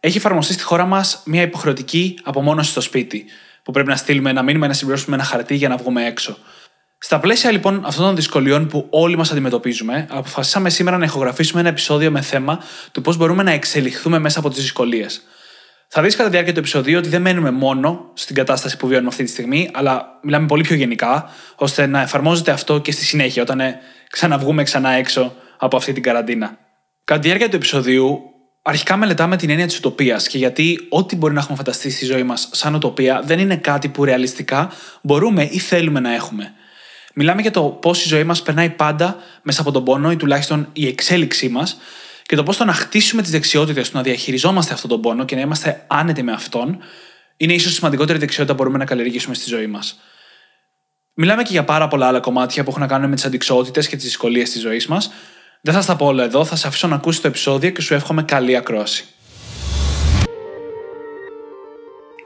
έχει εφαρμοστεί στη χώρα μας μια υποχρεωτική απομόνωση στο σπίτι, που πρέπει να στείλουμε ένα μήνυμα ή να συμπληρώσουμε ένα χαρτί για να βγούμε έξω. Στα πλαίσια λοιπόν αυτών των δυσκολιών που όλοι μας αντιμετωπίζουμε, αποφασίσαμε σήμερα να ηχογραφήσουμε ένα επεισόδιο με θέμα του πώς μπορούμε να εξελιχθούμε μέσα από τις δυσκολίες. Θα δεις κατά τη διάρκεια του επεισοδίου ότι δεν μένουμε μόνο στην κατάσταση που βιώνουμε αυτή τη στιγμή, αλλά μιλάμε πολύ πιο γενικά, ώστε να εφαρμόζεται αυτό και στη συνέχεια, όταν ε, ξαναβγούμε ξανά έξω από αυτή την καραντίνα. Κατά τη διάρκεια του επεισοδίου, αρχικά μελετάμε την έννοια της ουτοπίας και γιατί ό,τι μπορεί να έχουμε φανταστεί στη ζωή μας σαν ουτοπία δεν είναι κάτι που ρεαλιστικά μπορούμε ή θέλουμε να έχουμε. Μιλάμε για το πώς η ζωή μας περνάει πάντα μέσα από τον πόνο ή τουλάχιστον η εξέλιξή μας και το πώς το να χτίσουμε τις δεξιότητες του να διαχειριζόμαστε αυτόν τον πόνο και να είμαστε άνετοι με αυτόν είναι ίσως η σημαντικότερη δεξιότητα που μπορούμε να καλλιεργήσουμε στη ζωή μας. Μιλάμε και για πάρα πολλά άλλα κομμάτια που έχουν να κάνουν με τις αντικσότητες και τις δυσκολίες της ζωής μας, δεν θα στα πω όλα εδώ, θα σε αφήσω να ακούσεις το επεισόδιο και σου εύχομαι καλή ακρόαση.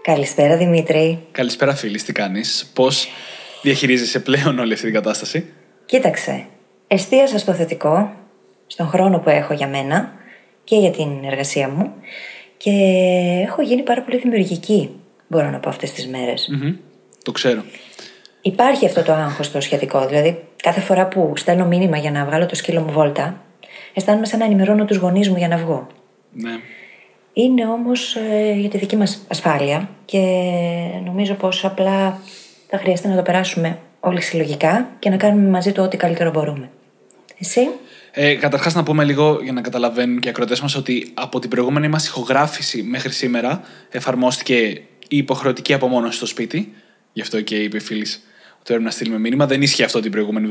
Καλησπέρα Δημήτρη. Καλησπέρα φίλη, τι κάνεις, πώς διαχειρίζεσαι πλέον όλη αυτή την κατάσταση; Κοίταξε, εστίασα στο θετικό, στον χρόνο που έχω για μένα και για την εργασία μου και έχω γίνει πάρα πολύ δημιουργική, μπορώ να πω αυτές τις μερες Το ξέρω. Υπάρχει αυτό το άγχος το σχετικό. Δηλαδή, κάθε φορά που στέλνω μήνυμα για να βγάλω το σκύλο μου βόλτα, αισθάνομαι σαν να ενημερώνω τους γονείς μου για να βγω. Ναι. Είναι όμως ε, για τη δική μας ασφάλεια και νομίζω πως απλά θα χρειαστεί να το περάσουμε όλοι συλλογικά και να κάνουμε μαζί το ό,τι καλύτερο μπορούμε. Εσύ; Ε, Καταρχάς, να πούμε λίγο για να καταλαβαίνουν και οι ακροτέ μας ότι από την προηγούμενη μας ηχογράφηση μέχρι σήμερα εφαρμόστηκε η υποχρεωτική απομόνωση στο σπίτι. Γι' αυτό και είπε η φίλης ότι πρέπει να στείλουμε μήνυμα. Δεν ίσχυε αυτό την προηγούμενη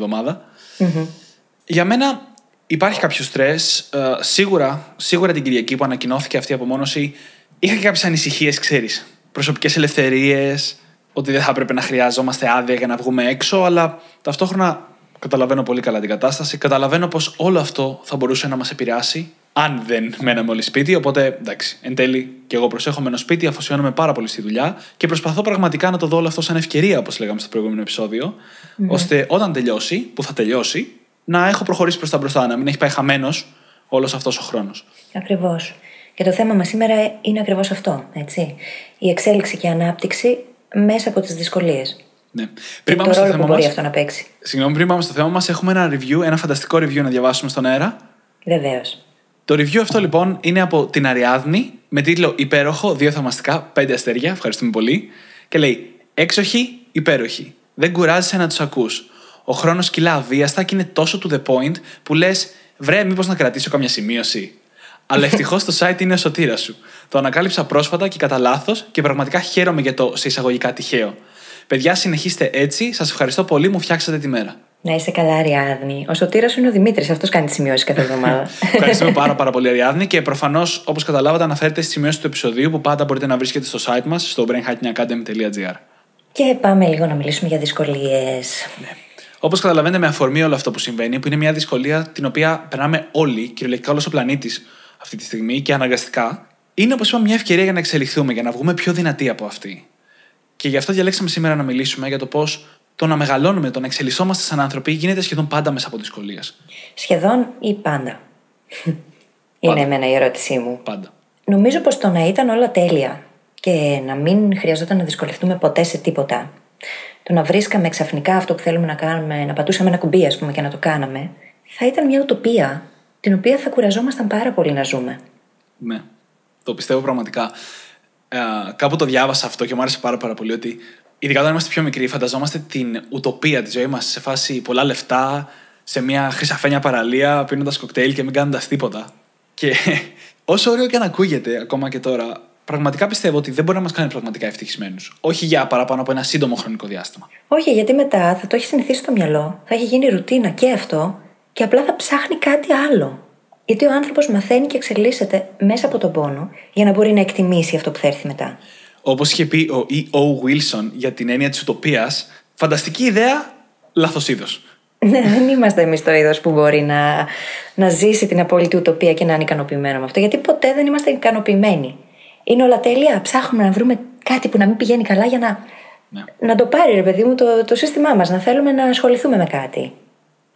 Για μένα υπάρχει κάποιο στρε. Ε, σίγουρα, σίγουρα την Κυριακή που ανακοινώθηκε αυτή η απομόνωση, είχα και κάποιες ανησυχίες, ξέρεις. Προσωπικές ελευθερίες, ότι δεν θα έπρεπε να χρειαζόμαστε άδεια για να βγούμε έξω, αλλά ταυτόχρονα καταλαβαίνω πολύ καλά την κατάσταση. Καταλαβαίνω πως όλο αυτό θα μπορούσε να μας επηρεάσει αν δεν μέναμε όλοι σπίτι. Οπότε εντάξει, εν τέλει και εγώ προσέχω μένω σπίτι, αφοσιώνομαι πάρα πολύ στη δουλειά και προσπαθώ πραγματικά να το δω όλο αυτό σαν ευκαιρία, όπως λέγαμε στο προηγούμενο επεισόδιο, ναι. ώστε όταν τελειώσει, που θα τελειώσει, να έχω προχωρήσει προς τα μπροστά, να μην έχει πάει χαμένος όλος αυτός ο χρόνος. Ακριβώς. Και το θέμα μας σήμερα είναι ακριβώς αυτό. Έτσι. Η εξέλιξη και η ανάπτυξη μέσα από τις δυσκολίες. Ναι. Πριν πάμε στο θέμα που μπορεί αυτό να παίξει. Συγγνώμη, πριν πάμε στο θέμα μας, έχουμε ένα review, ένα φανταστικό review να διαβάσουμε στον αέρα. Βεβαίως. Το review αυτό λοιπόν είναι από την Αριάδνη με τίτλο Υπέροχο, δύο θαυμαστικά, πέντε αστέρια. Ευχαριστούμε πολύ. Και λέει Έξοχη, υπέροχη. Δεν κουράζεσαι να τους ακούς. Ο χρόνος κυλά αβίαστα και είναι τόσο to the point που λες, βρε, μήπως να κρατήσω καμιά σημείωση. Αλλά ευτυχώς το site είναι ο σωτήρας σου. Το ανακάλυψα πρόσφατα και κατά λάθος και πραγματικά χαίρομαι για το σε εισαγωγικά τυχαίο. Παιδιά, συνεχίστε έτσι. Σας ευχαριστώ πολύ, μου φτιάξατε τη μέρα. Να είσαι καλά, Αριάδνη. Ο σωτήρας είναι ο Δημήτρης, αυτός κάνει τις σημειώσεις κάθε εβδομάδα. Ευχαριστούμε πάρα, πάρα πολύ, Αριάδνη. Και προφανώς, όπως καταλάβατε, αναφέρετε στις σημειώσεις του επεισοδίου που πάντα μπορείτε να βρίσκετε στο site μας, στο brainhackingacademy.gr. Και πάμε λίγο να μιλήσουμε για δυσκολίες. Ναι. Όπως καταλαβαίνετε, με αφορμή όλο αυτό που συμβαίνει, που είναι μια δυσκολία την οποία περνάμε όλοι, κυριολεκτικά όλος ο πλανήτης αυτή τη στιγμή και αναγκαστικά, είναι όπως είπαμε μια ευκαιρία για να εξελιχθούμε, για να βγούμε πιο δυνατοί από αυτή. Και γι' αυτό διαλέξαμε σήμερα να μιλήσουμε για το πώς το να μεγαλώνουμε, το να εξελισσόμαστε σαν άνθρωποι γίνεται σχεδόν πάντα μέσα από δυσκολίες. Σχεδόν ή πάντα. Είναι εμένα η ερώτησή μου. Πάντα. Νομίζω πως το να ήταν όλα τέλεια και να μην χρειαζόταν να δυσκολευτούμε ποτέ σε τίποτα. Το να βρίσκαμε ξαφνικά αυτό που θέλουμε να κάνουμε, να πατούσαμε ένα κουμπί, ας πούμε, και να το κάναμε, θα ήταν μια ουτοπία την οποία θα κουραζόμασταν πάρα πολύ να ζούμε. Ναι. Το πιστεύω πραγματικά. Ε, κάπου το διάβασα αυτό και μου άρεσε πάρα, πάρα πολύ ότι ειδικά όταν είμαστε πιο μικροί, φανταζόμαστε την ουτοπία της ζωής μας σε φάση πολλά λεφτά, σε μια χρυσαφένια παραλία, πίνοντας κοκτέιλ και μην κάνοντας τίποτα. Και όσο ωραίο και αν ακούγεται ακόμα και τώρα, πραγματικά πιστεύω ότι δεν μπορεί να μας κάνει πραγματικά ευτυχισμένους. Όχι για παραπάνω από ένα σύντομο χρονικό διάστημα. Όχι, γιατί μετά θα το έχει συνηθίσει στο μυαλό, θα έχει γίνει ρουτίνα και αυτό, και απλά θα ψάχνει κάτι άλλο. Γιατί ο άνθρωπος μαθαίνει και εξελίσσεται μέσα από τον πόνο για να μπορεί να εκτιμήσει αυτό που θα έρθει μετά. Όπως είχε πει ο E.O. Wilson για την έννοια της ουτοπίας, φανταστική ιδέα, λάθος είδος. Ναι, δεν είμαστε εμείς το είδος που μπορεί να, να ζήσει την απόλυτη ουτοπία και να είναι ικανοποιημένο με αυτό. Γιατί ποτέ δεν είμαστε ικανοποιημένοι. Είναι όλα τέλεια. Ψάχνουμε να βρούμε κάτι που να μην πηγαίνει καλά για να, Ναι. να το πάρει, ρε παιδί μου, το, το σύστημά μας. Να θέλουμε να ασχοληθούμε με κάτι.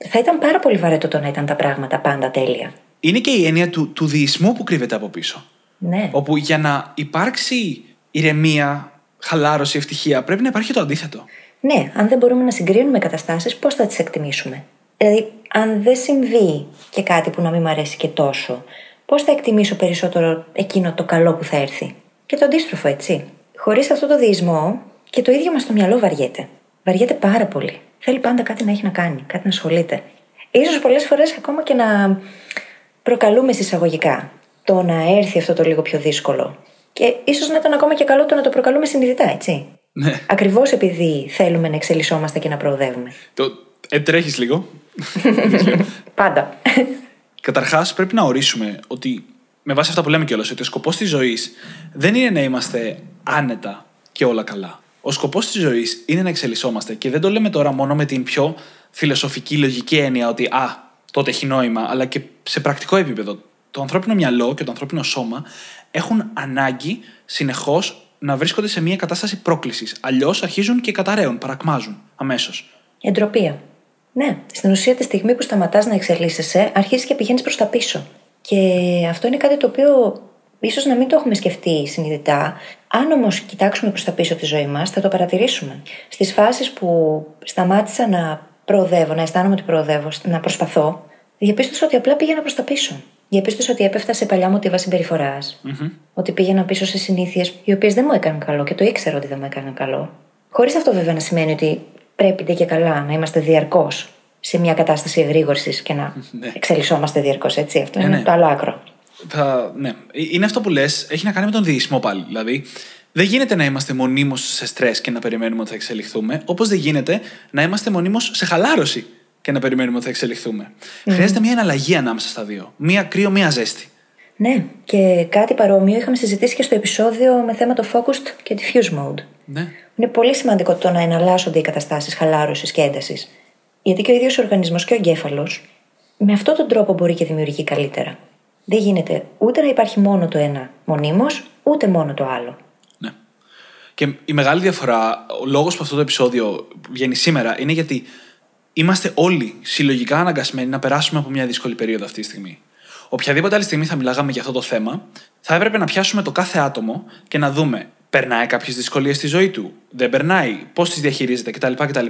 Θα ήταν πάρα πολύ βαρετό το να ήταν τα πράγματα πάντα τέλεια. Είναι και η έννοια του, του διεισμού που κρύβεται από πίσω. Ναι. Όπου για να υπάρξει ηρεμία, χαλάρωση, ευτυχία, πρέπει να υπάρχει το αντίθετο. Ναι, αν δεν μπορούμε να συγκρίνουμε καταστάσεις, πώς θα τις εκτιμήσουμε; Δηλαδή, αν δεν συμβεί και κάτι που να μην μ' αρέσει και τόσο, πώς θα εκτιμήσω περισσότερο εκείνο το καλό που θα έρθει; Και το αντίστροφο, έτσι. Χωρίς αυτό το διεισμό, και το ίδιο μας το μυαλό βαριέται. Βαριέται πάρα πολύ. Θέλει πάντα κάτι να έχει να κάνει, κάτι να ασχολείται. σω πολλές φορές ακόμα και να προκαλούμε συσσαγωγικά το να έρθει αυτό το λίγο πιο δύσκολο. Και ίσως να ήταν ακόμα και καλό το να το προκαλούμε συνειδητά, έτσι. Ναι. Ακριβώς επειδή θέλουμε να εξελισσόμαστε και να προοδεύουμε. Το, ε, τρέχεις λίγο. Πάντα. Καταρχάς, πρέπει να ορίσουμε ότι με βάση αυτά που λέμε κιόλας, ότι ο σκοπός της ζωής δεν είναι να είμαστε άνετα και όλα καλά. Ο σκοπός της ζωής είναι να εξελισσόμαστε και δεν το λέμε τώρα μόνο με την πιο φιλοσοφική, λογική έννοια ότι Α, τότε έχει νόημα, αλλά και σε πρακτικό επίπεδο. Το ανθρώπινο μυαλό και το ανθρώπινο σώμα έχουν ανάγκη συνεχώς να βρίσκονται σε μια κατάσταση πρόκλησης. Αλλιώς αρχίζουν και καταραίουν, παρακμάζουν αμέσως. Εντροπία. Ναι, στην ουσία τη στιγμή που σταματάς να εξελίσσεσαι, αρχίζεις και πηγαίνεις προς τα πίσω. Και αυτό είναι κάτι το οποίο ίσως να μην το έχουμε σκεφτεί συνειδητά. Αν όμως κοιτάξουμε προς τα πίσω τη ζωή μας, θα το παρατηρήσουμε. Στις φάσεις που σταμάτησα να προοδεύω, να αισθάνομαι ότι προοδεύω, να προσπαθώ, διαπίστωσα ότι απλά πήγαινα προς τα πίσω. Διαπίστωσα ότι έπεφτα σε παλιά μοτίβα συμπεριφοράς. Ότι πήγαινα πίσω σε συνήθειες οι οποίες δεν μου έκαναν καλό και το ήξερα ότι δεν μου έκαναν καλό. Χωρίς αυτό βέβαια να σημαίνει ότι πρέπει ντε και καλά να είμαστε διαρκώς σε μια κατάσταση εγρήγορσης και να Ναι. εξελισσόμαστε διαρκώς, έτσι. Αυτό Ναι, είναι ναι. το άλλο άκρο. Θα, ναι. Ε, Είναι αυτό που λες, έχει να κάνει με τον διεισμό πάλι. Δηλαδή, δεν γίνεται να είμαστε μονίμως σε στρες και να περιμένουμε ότι θα εξελιχθούμε, όπως δεν γίνεται να είμαστε μονίμως σε χαλάρωση και να περιμένουμε ότι θα εξελιχθούμε. Χρειάζεται μια εναλλαγή ανάμεσα στα δύο. Μία κρύο, μία ζέστη. Ναι, και κάτι παρόμοιο είχαμε συζητήσει και στο επεισόδιο με θέμα το focused και diffuse mode. Ναι. Είναι πολύ σημαντικό το να εναλλάσσονται οι καταστάσεις χαλάρωσης και έντασης. Γιατί και ο ίδιος ο οργανισμός και ο εγκέφαλος με αυτόν τον τρόπο μπορεί και δημιουργεί καλύτερα. Δεν γίνεται ούτε να υπάρχει μόνο το ένα μονίμως, ούτε μόνο το άλλο. ναι. Και η μεγάλη διαφορά, ο λόγος που αυτό το επεισόδιο βγαίνει σήμερα είναι γιατί είμαστε όλοι συλλογικά αναγκασμένοι να περάσουμε από μια δύσκολη περίοδο αυτή τη στιγμή. Οποιαδήποτε άλλη στιγμή θα μιλάγαμε για αυτό το θέμα, θα έπρεπε να πιάσουμε το κάθε άτομο και να δούμε περνάει κάποιες δυσκολίες στη ζωή του, δεν περνάει, πώς τις διαχειρίζεται κτλ, κτλ.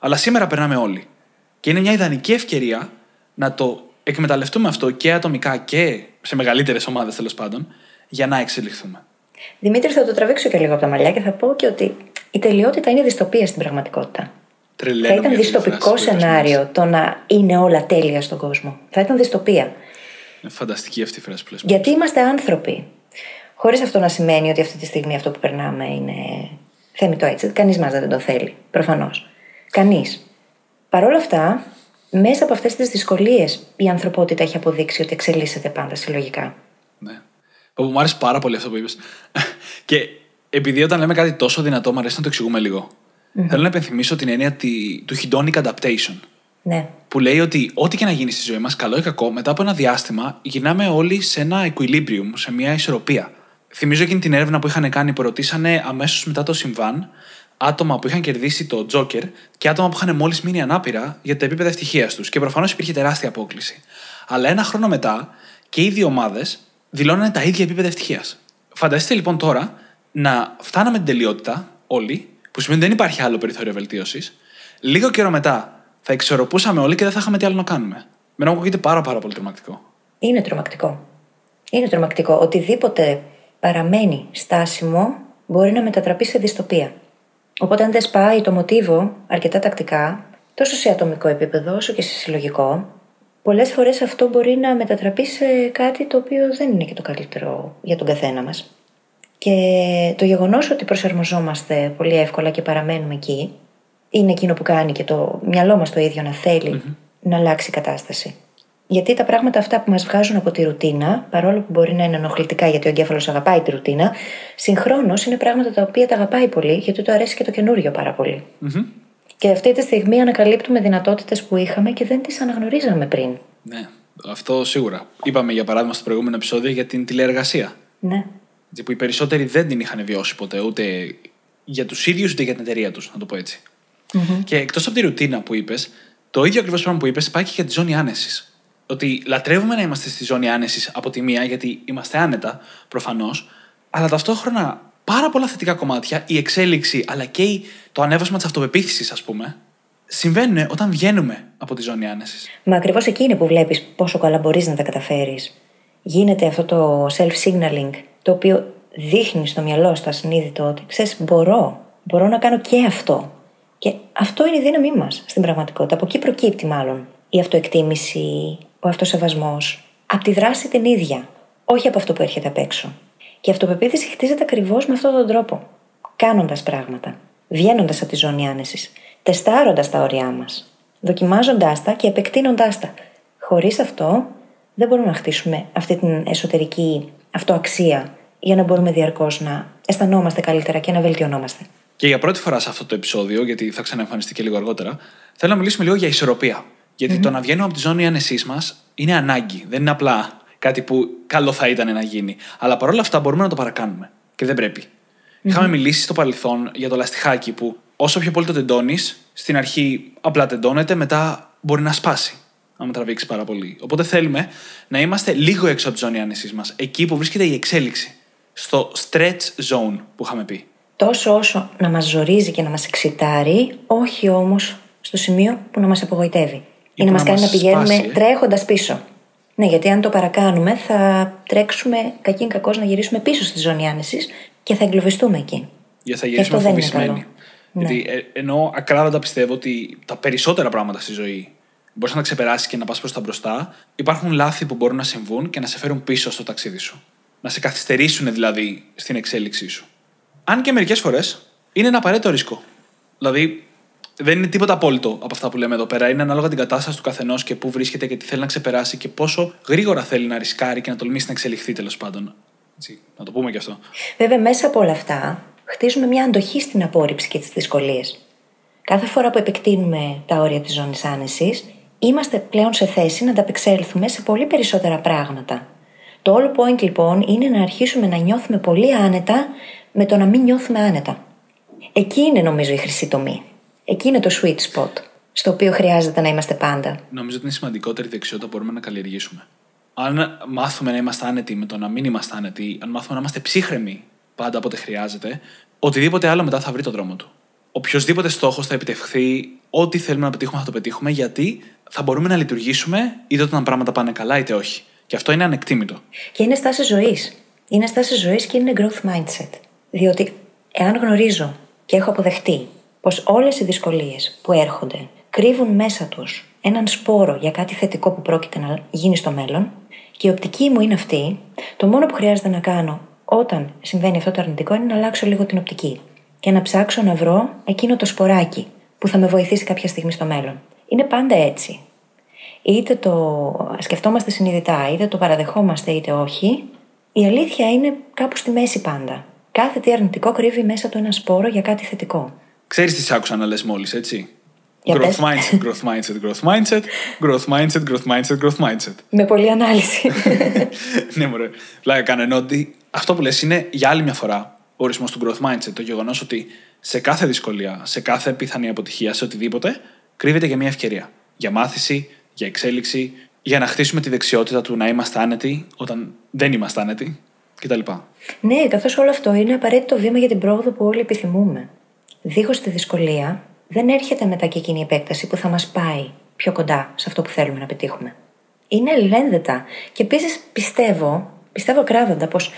Αλλά σήμερα περνάμε όλοι. Και είναι μια ιδανική ευκαιρία να το εκμεταλλευτούμε αυτό και ατομικά και σε μεγαλύτερες ομάδες τέλος πάντων, για να εξελιχθούμε. Δημήτρη, θα το τραβήξω και λίγο από τα μαλλιά και θα πω και ότι η τελειότητα είναι δυστοπία στην πραγματικότητα. Τρελαίνομαι θα ήταν για αυτή τη δυστοπικό φράση που είπες σενάριο το να είναι όλα τέλεια στον κόσμο. Θα ήταν δυστοπία. μόλις. Είναι φανταστική αυτή η φράση που λες. Γιατί είμαστε άνθρωποι. Χωρίς αυτό να σημαίνει ότι αυτή τη στιγμή αυτό που περνάμε είναι θέμητο έτσι. Κανείς μας δεν το θέλει. Προφανώς. Κανείς. Παρ' όλα αυτά, μέσα από αυτές τις δυσκολίες η ανθρωπότητα έχει αποδείξει ότι εξελίσσεται πάντα συλλογικά. Ναι. Που μου άρεσε πάρα πολύ αυτό που είπες. και επειδή όταν λέμε κάτι τόσο δυνατό, μου αρέσει να το εξηγούμε λίγο. Θέλω να επενθυμίσω την έννοια τη- του hedonic adaptation. Ναι. Που λέει ότι ό,τι και να γίνει στη ζωή μας, καλό ή κακό, μετά από ένα διάστημα γυρνάμε όλοι σε ένα equilibrium, σε μια ισορροπία. Θυμίζω εκείνη την έρευνα που είχαν κάνει που ρωτήσανε αμέσως μετά το συμβάν άτομα που είχαν κερδίσει το Joker και άτομα που είχαν μόλις μείνει ανάπηρα για τα επίπεδα ευτυχίας τους. Και προφανώς υπήρχε τεράστια απόκληση. Αλλά ένα χρόνο μετά και οι δύο ομάδες δηλώνανε τα ίδια επίπεδα ευτυχίας. Φανταστείτε λοιπόν τώρα να φτάναμε την τελειότητα όλοι, που σημαίνει ότι δεν υπάρχει άλλο περιθώριο βελτίωσης, λίγο καιρό μετά θα εξορροπούσαμε όλοι και δεν θα είχαμε τι άλλο να κάνουμε. Μένα μου ακούγεται πάρα, πάρα πολύ τρομακτικό. Είναι τρομακτικό. Είναι τρομακτικό. Οτιδήποτε παραμένει στάσιμο μπορεί να μετατραπεί σε δυστοπία. Οπότε, αν δεν σπάει το μοτίβο αρκετά τακτικά, τόσο σε ατομικό επίπεδο όσο και σε συλλογικό, πολλές φορές αυτό μπορεί να μετατραπεί σε κάτι το οποίο δεν είναι και το καλύτερο για τον καθένα μας. Και το γεγονός ότι προσαρμοζόμαστε πολύ εύκολα και παραμένουμε εκεί, είναι εκείνο που κάνει και το μυαλό μας το ίδιο να θελει να αλλάξει η κατάσταση. Γιατί τα πράγματα αυτά που μας βγάζουν από τη ρουτίνα, παρόλο που μπορεί να είναι ενοχλητικά γιατί ο εγκέφαλος αγαπάει τη ρουτίνα, συγχρόνως είναι πράγματα τα οποία τα αγαπάει πολύ γιατί το αρέσει και το καινούριο πάρα Και αυτή τη στιγμή ανακαλύπτουμε δυνατότητες που είχαμε και δεν τις αναγνωρίζαμε πριν. Ναι, αυτό σίγουρα. Είπαμε για παράδειγμα στο προηγούμενο επεισόδιο για την τηλεεργασία. Ναι. Που οι περισσότεροι δεν την είχαν βιώσει ποτέ, ούτε για τους ίδιους ούτε για την εταιρεία τους, να το πω ετσι Και εκτός από τη ρουτίνα που είπες, το ίδιο ακριβώς πράγμα που είπες πάει και για τη ζώνη άνεσης. Ότι λατρεύουμε να είμαστε στη ζώνη άνεσης από τη μία, γιατί είμαστε άνετα προφανώς, αλλά ταυτόχρονα πάρα πολλά θετικά κομμάτια, η εξέλιξη αλλά και το ανέβασμα της αυτοπεποίθησης, ας πούμε, συμβαίνουν όταν βγαίνουμε από τη ζώνη άνεσης. Μα ακριβώς εκεί είναι που βλέπεις πόσο καλά μπορείς να τα καταφέρεις. Γίνεται αυτό το self-signaling, το οποίο δείχνει στο μυαλό, στο ασυνείδητο, ότι ξέρεις, μπορώ, μπορώ να κάνω και αυτό. Και αυτό είναι η δύναμή μας στην πραγματικότητα. Από εκεί προκύπτει μάλλον η αυτοεκτίμηση, ο αυτοσεβασμός. Από τη δράση την ίδια, όχι από αυτό που έρχεται απ' έξω. Και η αυτοπεποίθηση χτίζεται ακριβώς με αυτόν τον τρόπο. Κάνοντας πράγματα, βγαίνοντας από τη ζώνη άνεσης, τεστάροντας τα όρια μας, δοκιμάζοντάς τα και επεκτείνοντάς τα. Χωρίς αυτό, δεν μπορούμε να χτίσουμε αυτή την εσωτερική αυτοαξία για να μπορούμε διαρκώς να αισθανόμαστε καλύτερα και να βελτιωνόμαστε. Και για πρώτη φορά σε αυτό το επεισόδιο, γιατί θα ξαναεμφανιστεί και λίγο αργότερα, θέλω να μιλήσουμε λίγο για ισορροπία. το να βγαίνουμε από τη ζώνη άνεσής μας είναι ανάγκη. Δεν είναι απλά κάτι που καλό θα ήταν να γίνει. Αλλά παρόλα αυτά μπορούμε να το παρακάνουμε. Και δεν πρεπει Είχαμε μιλήσει στο παρελθόν για το λαστιχάκι που όσο πιο πολύ το τεντώνεις, στην αρχή απλά τεντώνεται, μετά μπορεί να σπάσει. Αν τραβήξει πάρα πολύ. Οπότε θέλουμε να είμαστε λίγο έξω από τη ζώνη άνεσής μας. Εκεί που βρίσκεται η εξέλιξη. Στο stretch zone που είχαμε πει. Τόσο όσο να μας ζορίζει και να μας εξητάρει, όχι όμως στο σημείο που να μας απογοητεύει. Ή, να μας κάνει να πηγαίνουμε τρέχοντας πίσω. Ναι, γιατί αν το παρακάνουμε, θα τρέξουμε κακήν κακός να γυρίσουμε πίσω στη ζώνη άνεσης και θα εγκλωβιστούμε εκεί. Γιατί θα γυρίσουμε φοβισμένοι. Γιατί ναι. ε, ενώ ακράδαντα πιστεύω ότι τα περισσότερα πράγματα στη ζωή μπορείς να τα ξεπεράσεις και να πας προς τα μπροστά, υπάρχουν λάθη που μπορούν να συμβούν και να σε φέρουν πίσω στο ταξίδι σου. Να σε καθυστερήσουν δηλαδή στην εξέλιξή σου. Αν και μερικές φορές είναι ένα απαραίτητο ρίσκο. Δηλαδή, δεν είναι τίποτα απόλυτο από αυτά που λέμε εδώ πέρα. Είναι ανάλογα την κατάσταση του καθενός και πού βρίσκεται και τι θέλει να ξεπεράσει και πόσο γρήγορα θέλει να ρισκάρει και να τολμήσει να εξελιχθεί τέλος πάντων. Έτσι, να το πούμε και αυτό. Βέβαια, μέσα από όλα αυτά, χτίζουμε μια αντοχή στην απόρριψη και τις δυσκολίες. Κάθε φορά που επεκτείνουμε τα όρια της ζώνης άνεσης, είμαστε πλέον σε θέση να ανταπεξέλθουμε σε πολύ περισσότερα πράγματα. Το όλο point λοιπόν είναι να αρχίσουμε να νιώθουμε πολύ άνετα με το να μην νιώθουμε άνετα. Εκεί είναι νομίζω η χρυσή τομή. Εκεί είναι το sweet spot, στο οποίο χρειάζεται να είμαστε πάντα. Νομίζω ότι είναι η σημαντικότερη δεξιότητα που μπορούμε να καλλιεργήσουμε. Αν μάθουμε να είμαστε άνετοι με το να μην είμαστε άνετοι, αν μάθουμε να είμαστε ψύχρεμοι πάντα όποτε χρειάζεται, οτιδήποτε άλλο μετά θα βρει το δρόμο του. Οποιοδήποτε στόχος θα επιτευχθεί, ό,τι θέλουμε να πετύχουμε θα το πετύχουμε, γιατί θα μπορούμε να λειτουργήσουμε είτε όταν πράγματα πάνε καλά είτε όχι. Και αυτό είναι ανεκτήμητο. Και είναι στάση ζωής. Είναι στάση ζωής και είναι growth mindset. Διότι εάν γνωρίζω και έχω αποδεχτεί πως όλες οι δυσκολίες που έρχονται κρύβουν μέσα τους έναν σπόρο για κάτι θετικό που πρόκειται να γίνει στο μέλλον, και η οπτική μου είναι αυτή, το μόνο που χρειάζεται να κάνω όταν συμβαίνει αυτό το αρνητικό είναι να αλλάξω λίγο την οπτική και να ψάξω να βρω εκείνο το σποράκι που θα με βοηθήσει κάποια στιγμή στο μέλλον. Είναι πάντα έτσι. Είτε το σκεφτόμαστε συνειδητά, είτε το παραδεχόμαστε, είτε όχι, η αλήθεια είναι κάπου στη μέση πάντα. Κάθε τι αρνητικό κρύβει μέσα του ένα σπόρο για κάτι θετικό. Ξέρεις τι άκουσα να λες μόλις, έτσι; growth mindset, growth mindset, growth mindset, growth mindset, growth mindset, growth mindset. Με πολλή ανάλυση. ναι, μωρέ. Πλάκα κάνω ενώ ότι αυτό που λες είναι για άλλη μια φορά ο ορισμός του growth mindset. Το γεγονός ότι σε κάθε δυσκολία, σε κάθε πιθανή αποτυχία, σε οτιδήποτε, κρύβεται και μια ευκαιρία. Για μάθηση, για εξέλιξη, για να χτίσουμε τη δεξιότητα του να είμαστε άνετοι όταν δεν είμαστε άνετοι κτλ. Ναι, καθώς όλο αυτό είναι απαραίτητο βήμα για την πρόοδο που όλοι επιθυμούμε. Δίχως τη δυσκολία, δεν έρχεται μετά και εκείνη η επέκταση που θα μας πάει πιο κοντά σε αυτό που θέλουμε να πετύχουμε. Είναι αλληλένδετα. Και επίσης πιστεύω, πιστεύω κράδαντα, πως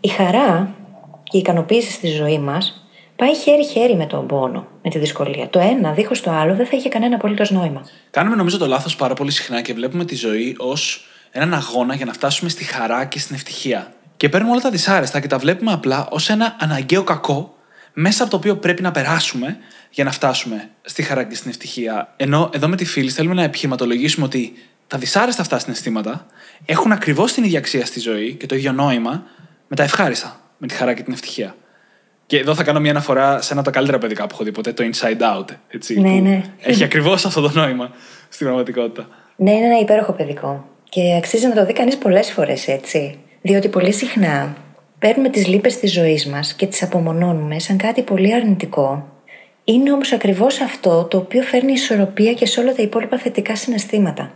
η χαρά και η ικανοποίηση στη ζωή μας πάει χέρι-χέρι με τον πόνο, με τη δυσκολία. Το ένα δίχως το άλλο δεν θα είχε κανένα απολύτως νόημα. Κάνουμε νομίζω το λάθος πάρα πολύ συχνά και βλέπουμε τη ζωή ως έναν αγώνα για να φτάσουμε στη χαρά και στην ευτυχία. Και παίρνουμε όλα τα δυσάρεστα και τα βλέπουμε απλά ως ένα αναγκαίο κακό μέσα από το οποίο πρέπει να περάσουμε για να φτάσουμε στη χαρά και στην ευτυχία. Ενώ εδώ με τη φίλη θέλουμε να επιχειρηματολογήσουμε ότι τα δυσάρεστα αυτά συναισθήματα έχουν ακριβώς την ίδια αξία στη ζωή και το ίδιο νόημα με τα ευχάριστα, με τη χαρά και την ευτυχία. Και εδώ θα κάνω μια αναφορά σε ένα από τα καλύτερα παιδικά που έχω δει ποτέ, το Inside Out. Έτσι, Ναι, που ναι. Έχει ακριβώς αυτό το νόημα στην πραγματικότητα. Ναι, είναι ένα υπέροχο παιδικό. Και αξίζει να το δει κανείς πολλές φορές έτσι. Διότι πολύ συχνά παίρνουμε τις λύπες της ζωής μας και τις απομονώνουμε σαν κάτι πολύ αρνητικό. Είναι όμως ακριβώς αυτό το οποίο φέρνει ισορροπία και σε όλα τα υπόλοιπα θετικά συναισθήματα.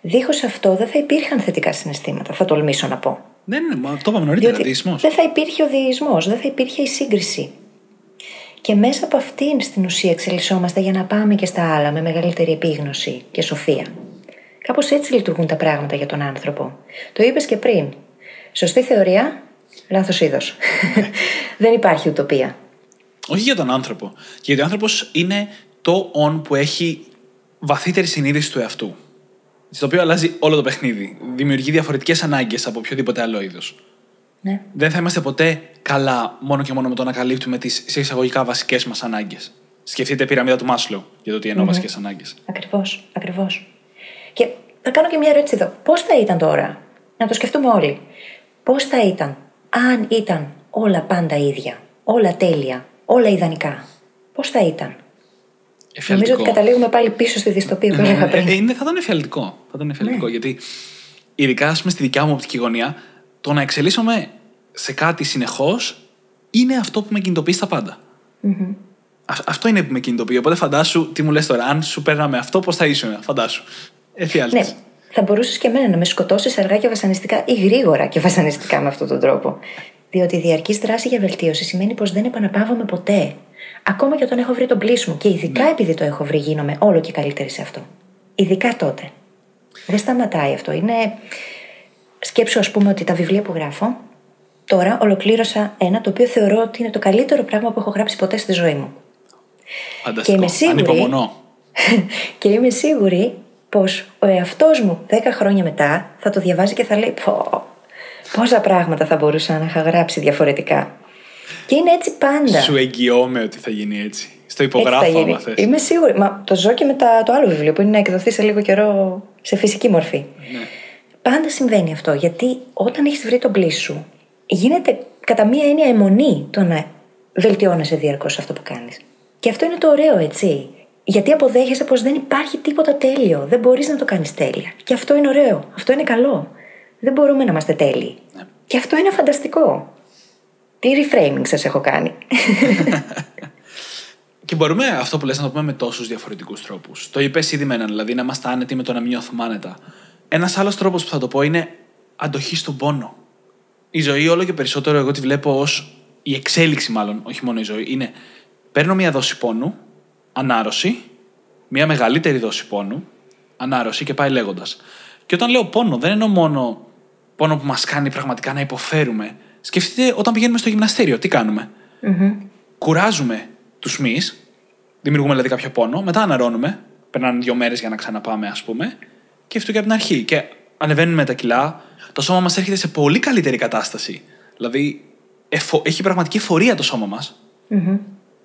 Δίχως αυτό δεν θα υπήρχαν θετικά συναισθήματα, θα τολμήσω να πω. Ναι, ναι, μα το είπαμε νωρίτερα. Διότι Δεϊσμός. δεν θα υπήρχε ο διεισμός, δεν θα υπήρχε η σύγκριση. Και μέσα από αυτήν στην ουσία εξελισσόμαστε για να πάμε και στα άλλα με μεγαλύτερη επίγνωση και σοφία. Κάπως έτσι λειτουργούν τα πράγματα για τον άνθρωπο. Το είπες και πριν. Σωστή θεωρία, λάθος είδος. δεν υπάρχει ουτοπία. Όχι για τον άνθρωπο. Γιατί ο άνθρωπος είναι το on που έχει βαθύτερη συνείδηση του εαυτού. Στο οποίο αλλάζει όλο το παιχνίδι. Δημιουργεί διαφορετικές ανάγκες από οποιοδήποτε άλλο είδος. Ναι. Δεν θα είμαστε ποτέ καλά μόνο και μόνο με το να καλύπτουμε τις σε εισαγωγικά βασικές μας ανάγκες. Σκεφτείτε πυραμίδα του Μάσλο για το τι εννοώ βασικές ανάγκες. Ακριβώς, ακριβώς. Και θα κάνω και μια ερώτηση εδώ. Πώς θα ήταν τώρα, να το σκεφτούμε όλοι, πώς θα ήταν αν ήταν όλα πάντα ίδια, όλα τέλεια, όλα ιδανικά. Πώς θα ήταν; Νομίζω ότι καταλήγουμε πάλι πίσω στη δυστοπία που έλεγα πριν. Ε, είναι, θα ήταν εφιαλτικό. Θα ήταν εφιαλτικό γιατί, ειδικά ας πούμε, στη δικιά μου οπτική γωνία, το να εξελίσσομαι σε κάτι συνεχώς είναι αυτό που με κινητοποιείς στα πάντα. Α- αυτό είναι που με κινητοποιεί. Οπότε φαντάσου, τι μου λες τώρα, αν σου παίρναμε αυτό, πώς θα ήσουν, φαντάσου. Εφιάλτης. Ναι, θα μπορούσες και εμένα να με σκοτώσεις αργά και βασανιστικά ή γρήγορα και βασανιστικά με αυτόν τον τρόπο. Διότι η διαρκή δράση για βελτίωση σημαίνει πως δεν επαναπαύομαι ποτέ. Ακόμα και όταν έχω βρει τον πλήσι μου. Και ειδικά επειδή το έχω βρει, γίνομαι όλο και καλύτερη σε αυτό. Ειδικά τότε. Δεν σταματάει αυτό. Είναι. Σκέψου, ας πούμε, ότι τα βιβλία που γράφω. Τώρα ολοκλήρωσα ένα το οποίο θεωρώ ότι είναι το καλύτερο πράγμα που έχω γράψει ποτέ στη ζωή μου. Φανταστικό. και είμαι σίγουρη- Ανυπομονώ. και είμαι σίγουρη πως ο εαυτός μου 10 χρόνια μετά θα το διαβάζει και θα λέει πω, πόσα πράγματα θα μπορούσα να είχα γράψει διαφορετικά. Και είναι έτσι πάντα. Σου εγγυώμαι ότι θα γίνει έτσι. Στο Έτσι θα υπογράφω, γίνει. άμα θες. Είμαι σίγουρη. Μα το ζω και με τα- το άλλο βιβλίο που είναι να εκδοθεί σε λίγο καιρό σε φυσική μορφή. Ναι. Πάντα συμβαίνει αυτό. Γιατί όταν έχεις βρει τον πλήσι σου, γίνεται κατά μία έννοια αιμονή το να βελτιώνεσαι διαρκώς αυτό που κάνεις. Και αυτό είναι το ωραίο, έτσι. Γιατί αποδέχεσαι πως δεν υπάρχει τίποτα τέλειο. Δεν μπορείς να το κάνεις τέλεια. Και αυτό είναι ωραίο. Αυτό είναι καλό. Δεν μπορούμε να είμαστε τέλειοι. Και αυτό είναι φανταστικό. Τι reframing σας έχω κάνει. Και μπορούμε αυτό που λες να το πούμε με τόσους διαφορετικούς τρόπους. Το είπες ήδη με έναν, δηλαδή να είμαστε άνετοι με το να μην νιώθουμε άνετα. Ένας άλλος τρόπος που θα το πω είναι αντοχή στον πόνο. Η ζωή όλο και περισσότερο εγώ τη βλέπω ως η εξέλιξη, μάλλον, όχι μόνο η ζωή. Είναι παίρνω μία δόση πόνου, ανάρρωση, μία μεγαλύτερη δόση πόνου, ανάρρωση και πάει λέγοντας. Και όταν λέω πόνο, δεν εννοώ μόνο πόνο που μας κάνει πραγματικά να υποφέρουμε. Σκεφτείτε όταν πηγαίνουμε στο γυμναστήριο, τι κάνουμε; Κουράζουμε τους μυς, δημιουργούμε δηλαδή κάποιο πόνο, μετά αναρώνουμε, περνάνε δύο μέρες για να ξαναπάμε, ας πούμε, και αυτό και από την αρχή. Και ανεβαίνουμε τα κιλά, το σώμα μας έρχεται σε πολύ καλύτερη κατάσταση. Δηλαδή, εφο- έχει πραγματική εφορία το σώμα μας.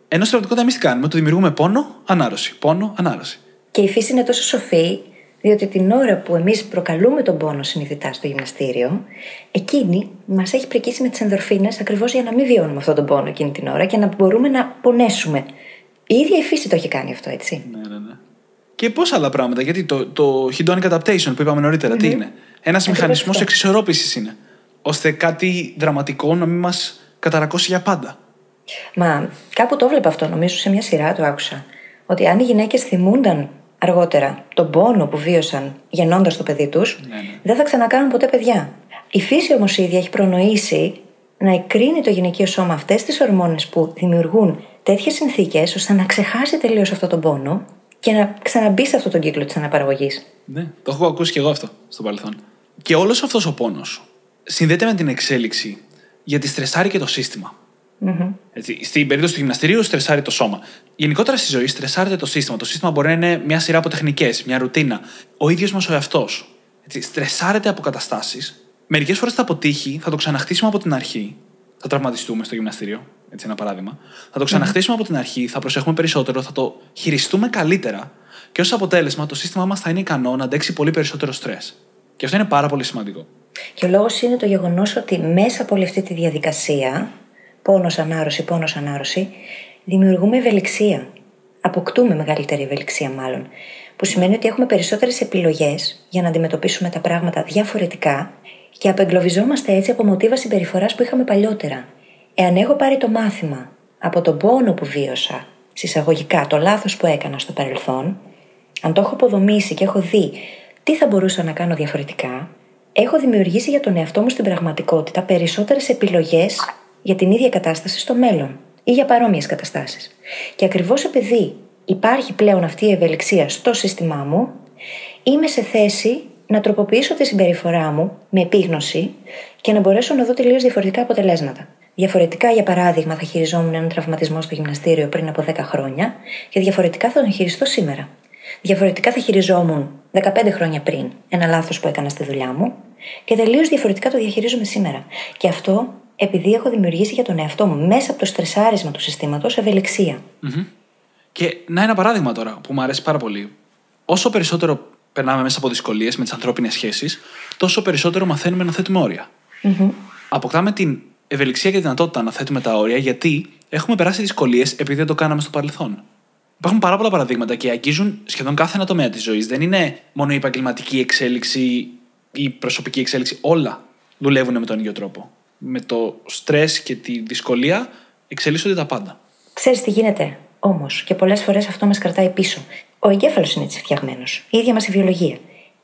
Ενώ στην πραγματικότητα εμείς τι κάνουμε, το δημιουργούμε πόνο, ανάρρωση. Πόνο, ανάρρωση. Και η φύση είναι τόσο σοφή, διότι την ώρα που εμείς προκαλούμε τον πόνο συνειδητά στο γυμναστήριο, εκείνη μας έχει πρικίσει με τις ενδορφίνες ακριβώς για να μην βιώνουμε αυτόν τον πόνο εκείνη την ώρα και να μπορούμε να πονέσουμε. Η ίδια η φύση το έχει κάνει αυτό, έτσι. Ναι, ναι, ναι. Και πόσα άλλα πράγματα. Γιατί το, το hedonic adaptation που είπαμε νωρίτερα, τι είναι; Ένας μηχανισμός αυτό. εξισορρόπησης είναι. Ώστε κάτι δραματικό να μην μας καταρακώσει για πάντα. Μα κάπου το βλέπα αυτό, νομίζω σε μια σειρά το άκουσα. Ότι αν οι γυναίκες θυμούνταν αργότερα τον πόνο που βίωσαν γεννώντας το παιδί τους, Ναι, ναι. δεν θα ξανακάνουν ποτέ παιδιά. Η φύση όμως ίδια έχει προνοήσει να εκρίνει το γυναικείο σώμα αυτές τις ορμόνες που δημιουργούν τέτοιες συνθήκες ώστε να ξεχάσει τελείως αυτόν τον πόνο και να ξαναμπεί σε αυτόν τον κύκλο της αναπαραγωγής. Ναι, το έχω ακούσει και εγώ αυτό στο παρελθόν. Και όλος αυτός ο πόνος συνδέεται με την εξέλιξη γιατί στρεσάρει και το συστημα Έτσι, στην περίπτωση του γυμναστηρίου, στρεσάρει το σώμα. Γενικότερα στη ζωή, στρεσάρεται το σύστημα. Το σύστημα μπορεί να είναι μια σειρά από τεχνικές, μια ρουτίνα. Ο ίδιος μας ο εαυτός. Στρεσάρεται από καταστάσεις. Μερικές φορές θα αποτύχει, θα το ξαναχτίσουμε από την αρχή. Θα τραυματιστούμε στο γυμναστήριο. Έτσι, ένα παράδειγμα. Θα το ξαναχτίσουμε από την αρχή, θα προσέχουμε περισσότερο, θα το χειριστούμε καλύτερα. Και ως αποτέλεσμα, το σύστημά μας θα είναι ικανό να αντέξει πολύ περισσότερο στρες. Και αυτό είναι πάρα πολύ σημαντικό. Και ο λόγος είναι το γεγονός ότι μέσα από όλη αυτή τη διαδικασία, πόνος ανάρρωση, πόνος ανάρρωση, δημιουργούμε ευελιξία. Αποκτούμε μεγαλύτερη ευελιξία, μάλλον. Που σημαίνει ότι έχουμε περισσότερες επιλογές για να αντιμετωπίσουμε τα πράγματα διαφορετικά και απεγκλωβιζόμαστε έτσι από μοτίβα συμπεριφοράς που είχαμε παλιότερα. Εάν έχω πάρει το μάθημα από τον πόνο που βίωσα, συσσαγωγικά το λάθος που έκανα στο παρελθόν, αν το έχω αποδομήσει και έχω δει τι θα μπορούσα να κάνω διαφορετικά, έχω δημιουργήσει για τον εαυτό μου στην πραγματικότητα περισσότερες επιλογές για την ίδια κατάσταση στο μέλλον ή για παρόμοιες καταστάσεις. Και ακριβώς επειδή υπάρχει πλέον αυτή η ευελιξία στο σύστημά μου, είμαι σε θέση να τροποποιήσω τη συμπεριφορά μου με επίγνωση και να μπορέσω να δω τελείως διαφορετικά αποτελέσματα. Διαφορετικά, για παράδειγμα, θα χειριζόμουν έναν τραυματισμό στο γυμναστήριο πριν από 10 χρόνια και διαφορετικά θα τον χειριστώ σήμερα. Διαφορετικά θα χειριζόμουν 15 χρόνια πριν ένα λάθος που έκανα στη δουλειά μου και τελείως διαφορετικά το διαχειρίζομαι σήμερα. Και αυτό επειδή έχω δημιουργήσει για τον εαυτό μου μέσα από το στρεσάρισμα του συστήματος ευελιξία. Mm-hmm. Και να ένα παράδειγμα τώρα που μου αρέσει πάρα πολύ. Όσο περισσότερο περνάμε μέσα από δυσκολίες με τις ανθρώπινες σχέσεις, τόσο περισσότερο μαθαίνουμε να θέτουμε όρια. Mm-hmm. Αποκτάμε την ευελιξία και τη δυνατότητα να θέτουμε τα όρια γιατί έχουμε περάσει δυσκολίες επειδή δεν το κάναμε στο παρελθόν. Υπάρχουν πάρα πολλά παραδείγματα και αγγίζουν σχεδόν κάθε ένα τομέα της ζωής. Δεν είναι μόνο η επαγγελματική εξέλιξη ή η προσωπική εξέλιξη. Όλα δουλεύουν με τον ίδιο τρόπο. Με το στρες και τη δυσκολία εξελίσσονται τα πάντα. Ξέρεις τι γίνεται; Όμως, και πολλές φορές αυτό μας κρατάει πίσω. Ο εγκέφαλος είναι έτσι φτιαγμένο. Η ίδια μας η βιολογία.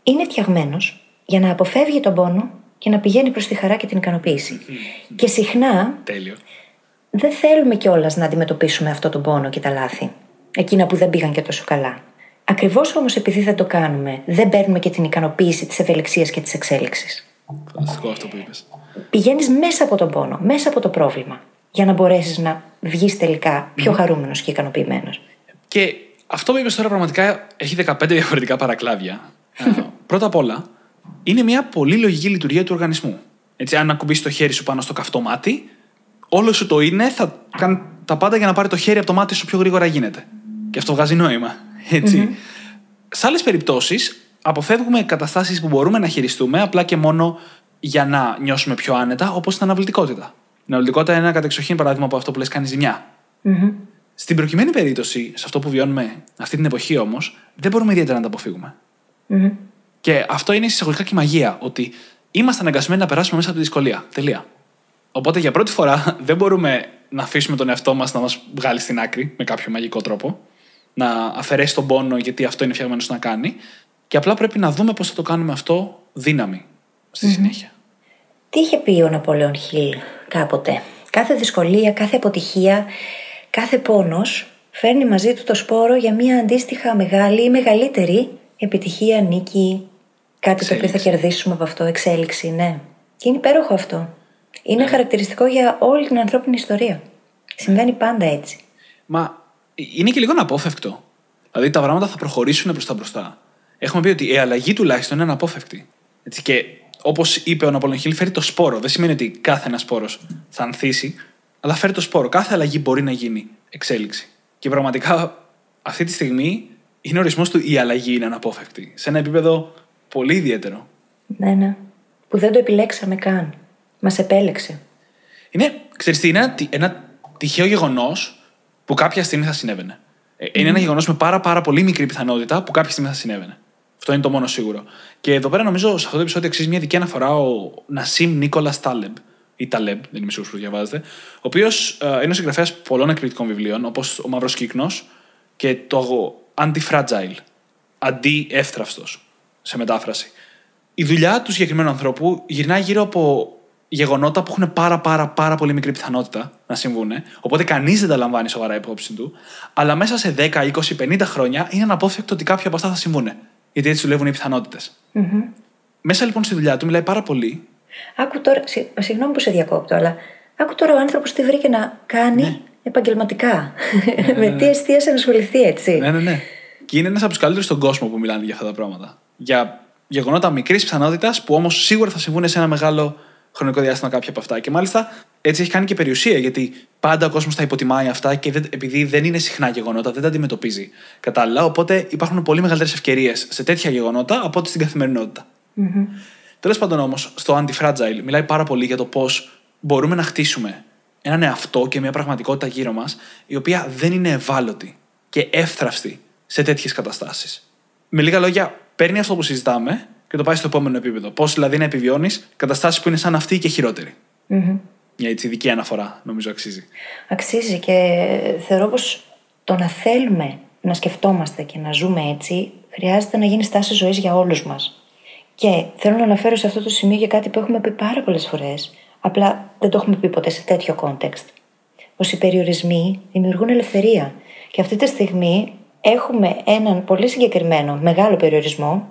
Είναι φτιαγμένος για να αποφεύγει τον πόνο και να πηγαίνει προς τη χαρά και την ικανοποίηση. Και συχνά Τέλειο. δεν θέλουμε κιόλας να αντιμετωπίσουμε αυτό τον πόνο και τα λάθη. Εκείνα που δεν πήγαν και τόσο καλά. Ακριβώς όμως επειδή δεν το κάνουμε, δεν παίρνουμε και την ικανοποίηση της ευελιξίας και της εξέλιξης. Φανταστικό αυτό που είπες. Πηγαίνεις μέσα από τον πόνο, μέσα από το πρόβλημα, για να μπορέσεις να βγεις τελικά πιο χαρούμενος και ικανοποιημένος. Και αυτό που είπες τώρα πραγματικά έχει 15 διαφορετικά παρακλάδια. Ε, Πρώτα απ' όλα, είναι μια πολύ λογική λειτουργία του οργανισμού. Έτσι, αν ακουμπήσεις το χέρι σου πάνω στο καυτό μάτι, όλο σου το είναι, θα κάνει τα πάντα για να πάρει το χέρι από το μάτι σου πιο γρήγορα γίνεται. Και αυτό βγάζει νόημα. Έτσι. Σε άλλες περιπτώσεις, αποφεύγουμε καταστάσεις που μπορούμε να χειριστούμε απλά και μόνο για να νιώσουμε πιο άνετα, όπως την αναβλητικότητα. Η αναβλητικότητα είναι ένα κατεξοχήν παράδειγμα από αυτό που λες κάνεις ζημιά. Στην προκειμένη περίπτωση, σε αυτό που βιώνουμε αυτή την εποχή όμως, δεν μπορούμε ιδιαίτερα να τα αποφύγουμε. Και αυτό είναι εισαγωγικά και η μαγεία, ότι είμαστε αναγκασμένοι να περάσουμε μέσα από τη δυσκολία. Τελεία. Οπότε για πρώτη φορά δεν μπορούμε να αφήσουμε τον εαυτό μας να μας βγάλει στην άκρη με κάποιο μαγικό τρόπο, να αφαιρέσει τον πόνο γιατί αυτό είναι φτιαγμένο να κάνει, και απλά πρέπει να δούμε πώς θα το κάνουμε αυτό δύναμη στη συνέχεια. Τι είχε πει ο Ναπολέον Χιλ κάποτε; Κάθε δυσκολία, κάθε αποτυχία, κάθε πόνος φέρνει μαζί του το σπόρο για μια αντίστοιχα μεγάλη ή μεγαλύτερη επιτυχία, νίκη, κάτι το οποίο θα Εξέλιξη. κερδίσουμε από αυτό, εξέλιξη, ναι. Και είναι υπέροχο αυτό. Είναι χαρακτηριστικό για όλη την ανθρώπινη ιστορία. Συμβαίνει πάντα έτσι. Μα είναι και λίγο αναπόφευκτο. Δηλαδή τα πράγματα θα προχωρήσουν προς τα μπροστά. Έχουμε πει ότι η αλλαγή τουλάχιστον είναι αναπόφευκτη. Έτσι, και όπως είπε ο Ναπολέον Χιλ, φέρει το σπόρο. Δεν σημαίνει ότι κάθε ένας σπόρος θα ανθίσει, αλλά φέρει το σπόρο. Κάθε αλλαγή μπορεί να γίνει εξέλιξη. Και πραγματικά αυτή τη στιγμή είναι ο ορισμός του η αλλαγή είναι αναπόφευκτη. Σε ένα επίπεδο πολύ ιδιαίτερο. Ναι, ναι. Που δεν το επιλέξαμε καν. Μας επέλεξε. Είναι, ξέρεις τι, είναι ένα, τι- ένα τυχαίο γεγονός που κάποια στιγμή θα συνέβαινε. Ε, Είναι ένα γεγονός με πάρα, πάρα πολύ μικρή πιθανότητα που κάποια στιγμή θα συνέβαινε. Αυτό είναι το μόνο σίγουρο. Και εδώ πέρα νομίζω σε αυτό το επεισόδιο αξίζει μια δική αναφορά ο Νασίμ Νίκολας Τάλεμπ, ή Ταλέμπ, δεν είμαι σίγουρος που διαβάζετε, ο οποίος είναι ο συγγραφέας πολλών εκπληκτικών βιβλίων, όπως Ο Μαύρος Κύκνος και το Anti-Fragile, αντί-εύθραυστο, σε μετάφραση. Η δουλειά του συγκεκριμένου ανθρώπου γυρνάει γύρω από γεγονότα που έχουν πάρα, πάρα, πάρα πολύ μικρή πιθανότητα να συμβούν. Οπότε κανείς δεν τα λαμβάνει σοβαρά υπόψη του. Αλλά μέσα σε 10, 20, 50 χρόνια είναι αναπόφευκτο ότι κάποια από αυτά θα συμβούν. Γιατί έτσι δουλεύουν οι πιθανότητες. Μέσα λοιπόν στη δουλειά του μιλάει πάρα πολύ. Άκου τώρα, συ- συγγνώμη που σε διακόπτω, αλλά άκου τώρα ο άνθρωπος τι βρήκε να κάνει επαγγελματικά. Με τι εστίασε να ασχοληθεί, έτσι. Ναι, ναι, ναι. Και είναι ένας από τους καλύτερους στον κόσμο που μιλάνε για αυτά τα πράγματα. Για γεγονότα μικρής πιθανότητας που όμως σίγουρα θα συμβούν σε ένα μεγάλο χρονικό διάστημα κάποια από αυτά. Και μάλιστα έτσι έχει κάνει και περιουσία, γιατί πάντα ο κόσμος τα υποτιμάει αυτά και δεν, επειδή δεν είναι συχνά γεγονότα, δεν τα αντιμετωπίζει κατάλληλα. Οπότε υπάρχουν πολύ μεγαλύτερες ευκαιρίες σε τέτοια γεγονότα από ό,τι στην καθημερινότητα. Mm-hmm. Τέλος πάντων όμως, στο Anti-Fragile μιλάει πάρα πολύ για το πώς μπορούμε να χτίσουμε έναν εαυτό και μια πραγματικότητα γύρω μας, η οποία δεν είναι ευάλωτη και εύθραυστη σε τέτοιες καταστάσεις. Με λίγα λόγια, παίρνει αυτό που συζητάμε και το πάει στο επόμενο επίπεδο. Πώς δηλαδή να επιβιώνεις καταστάσεις που είναι σαν αυτή και χειρότερη. Mm-hmm. Μια έτσι ειδική αναφορά, νομίζω αξίζει. Αξίζει και θεωρώ πως το να θέλουμε να σκεφτόμαστε και να ζούμε έτσι χρειάζεται να γίνει στάση ζωής για όλους μας. Και θέλω να αναφέρω σε αυτό το σημείο για κάτι που έχουμε πει πάρα πολλές φορές, απλά δεν το έχουμε πει ποτέ σε τέτοιο context. Πως οι περιορισμοί δημιουργούν ελευθερία. Και αυτή τη στιγμή έχουμε έναν πολύ συγκεκριμένο μεγάλο περιορισμό,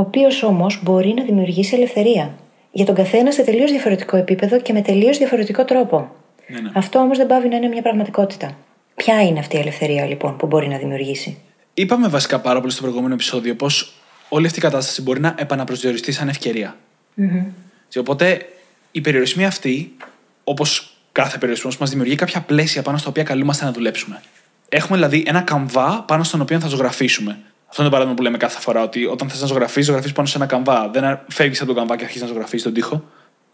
ο οποίος όμως μπορεί να δημιουργήσει ελευθερία. Για τον καθένα σε τελείως διαφορετικό επίπεδο και με τελείως διαφορετικό τρόπο. Ναι, ναι. Αυτό όμως δεν πάβει να είναι μια πραγματικότητα. Ποια είναι αυτή η ελευθερία λοιπόν που μπορεί να δημιουργήσει; Είπαμε βασικά πάρα πολύ στο προηγούμενο επεισόδιο πως όλη αυτή η κατάσταση μπορεί να επαναπροσδιοριστεί σαν ευκαιρία. Mm-hmm. Και οπότε οι περιορισμοί αυτοί, όπως κάθε περιορισμός, μας δημιουργεί κάποια πλαίσια πάνω στα οποία καλούμαστε να δουλέψουμε. Έχουμε δηλαδή ένα καμβά πάνω στον οποίο θα ζωγραφίσουμε. Αυτό είναι το παράδειγμα που λέμε κάθε φορά, ότι όταν θες να ζωγραφεί, ζωγραφεί πάνω σε ένα καμβά. Δεν φεύγεις από τον καμβά και αρχίζεις να ζωγραφεί τον τοίχο.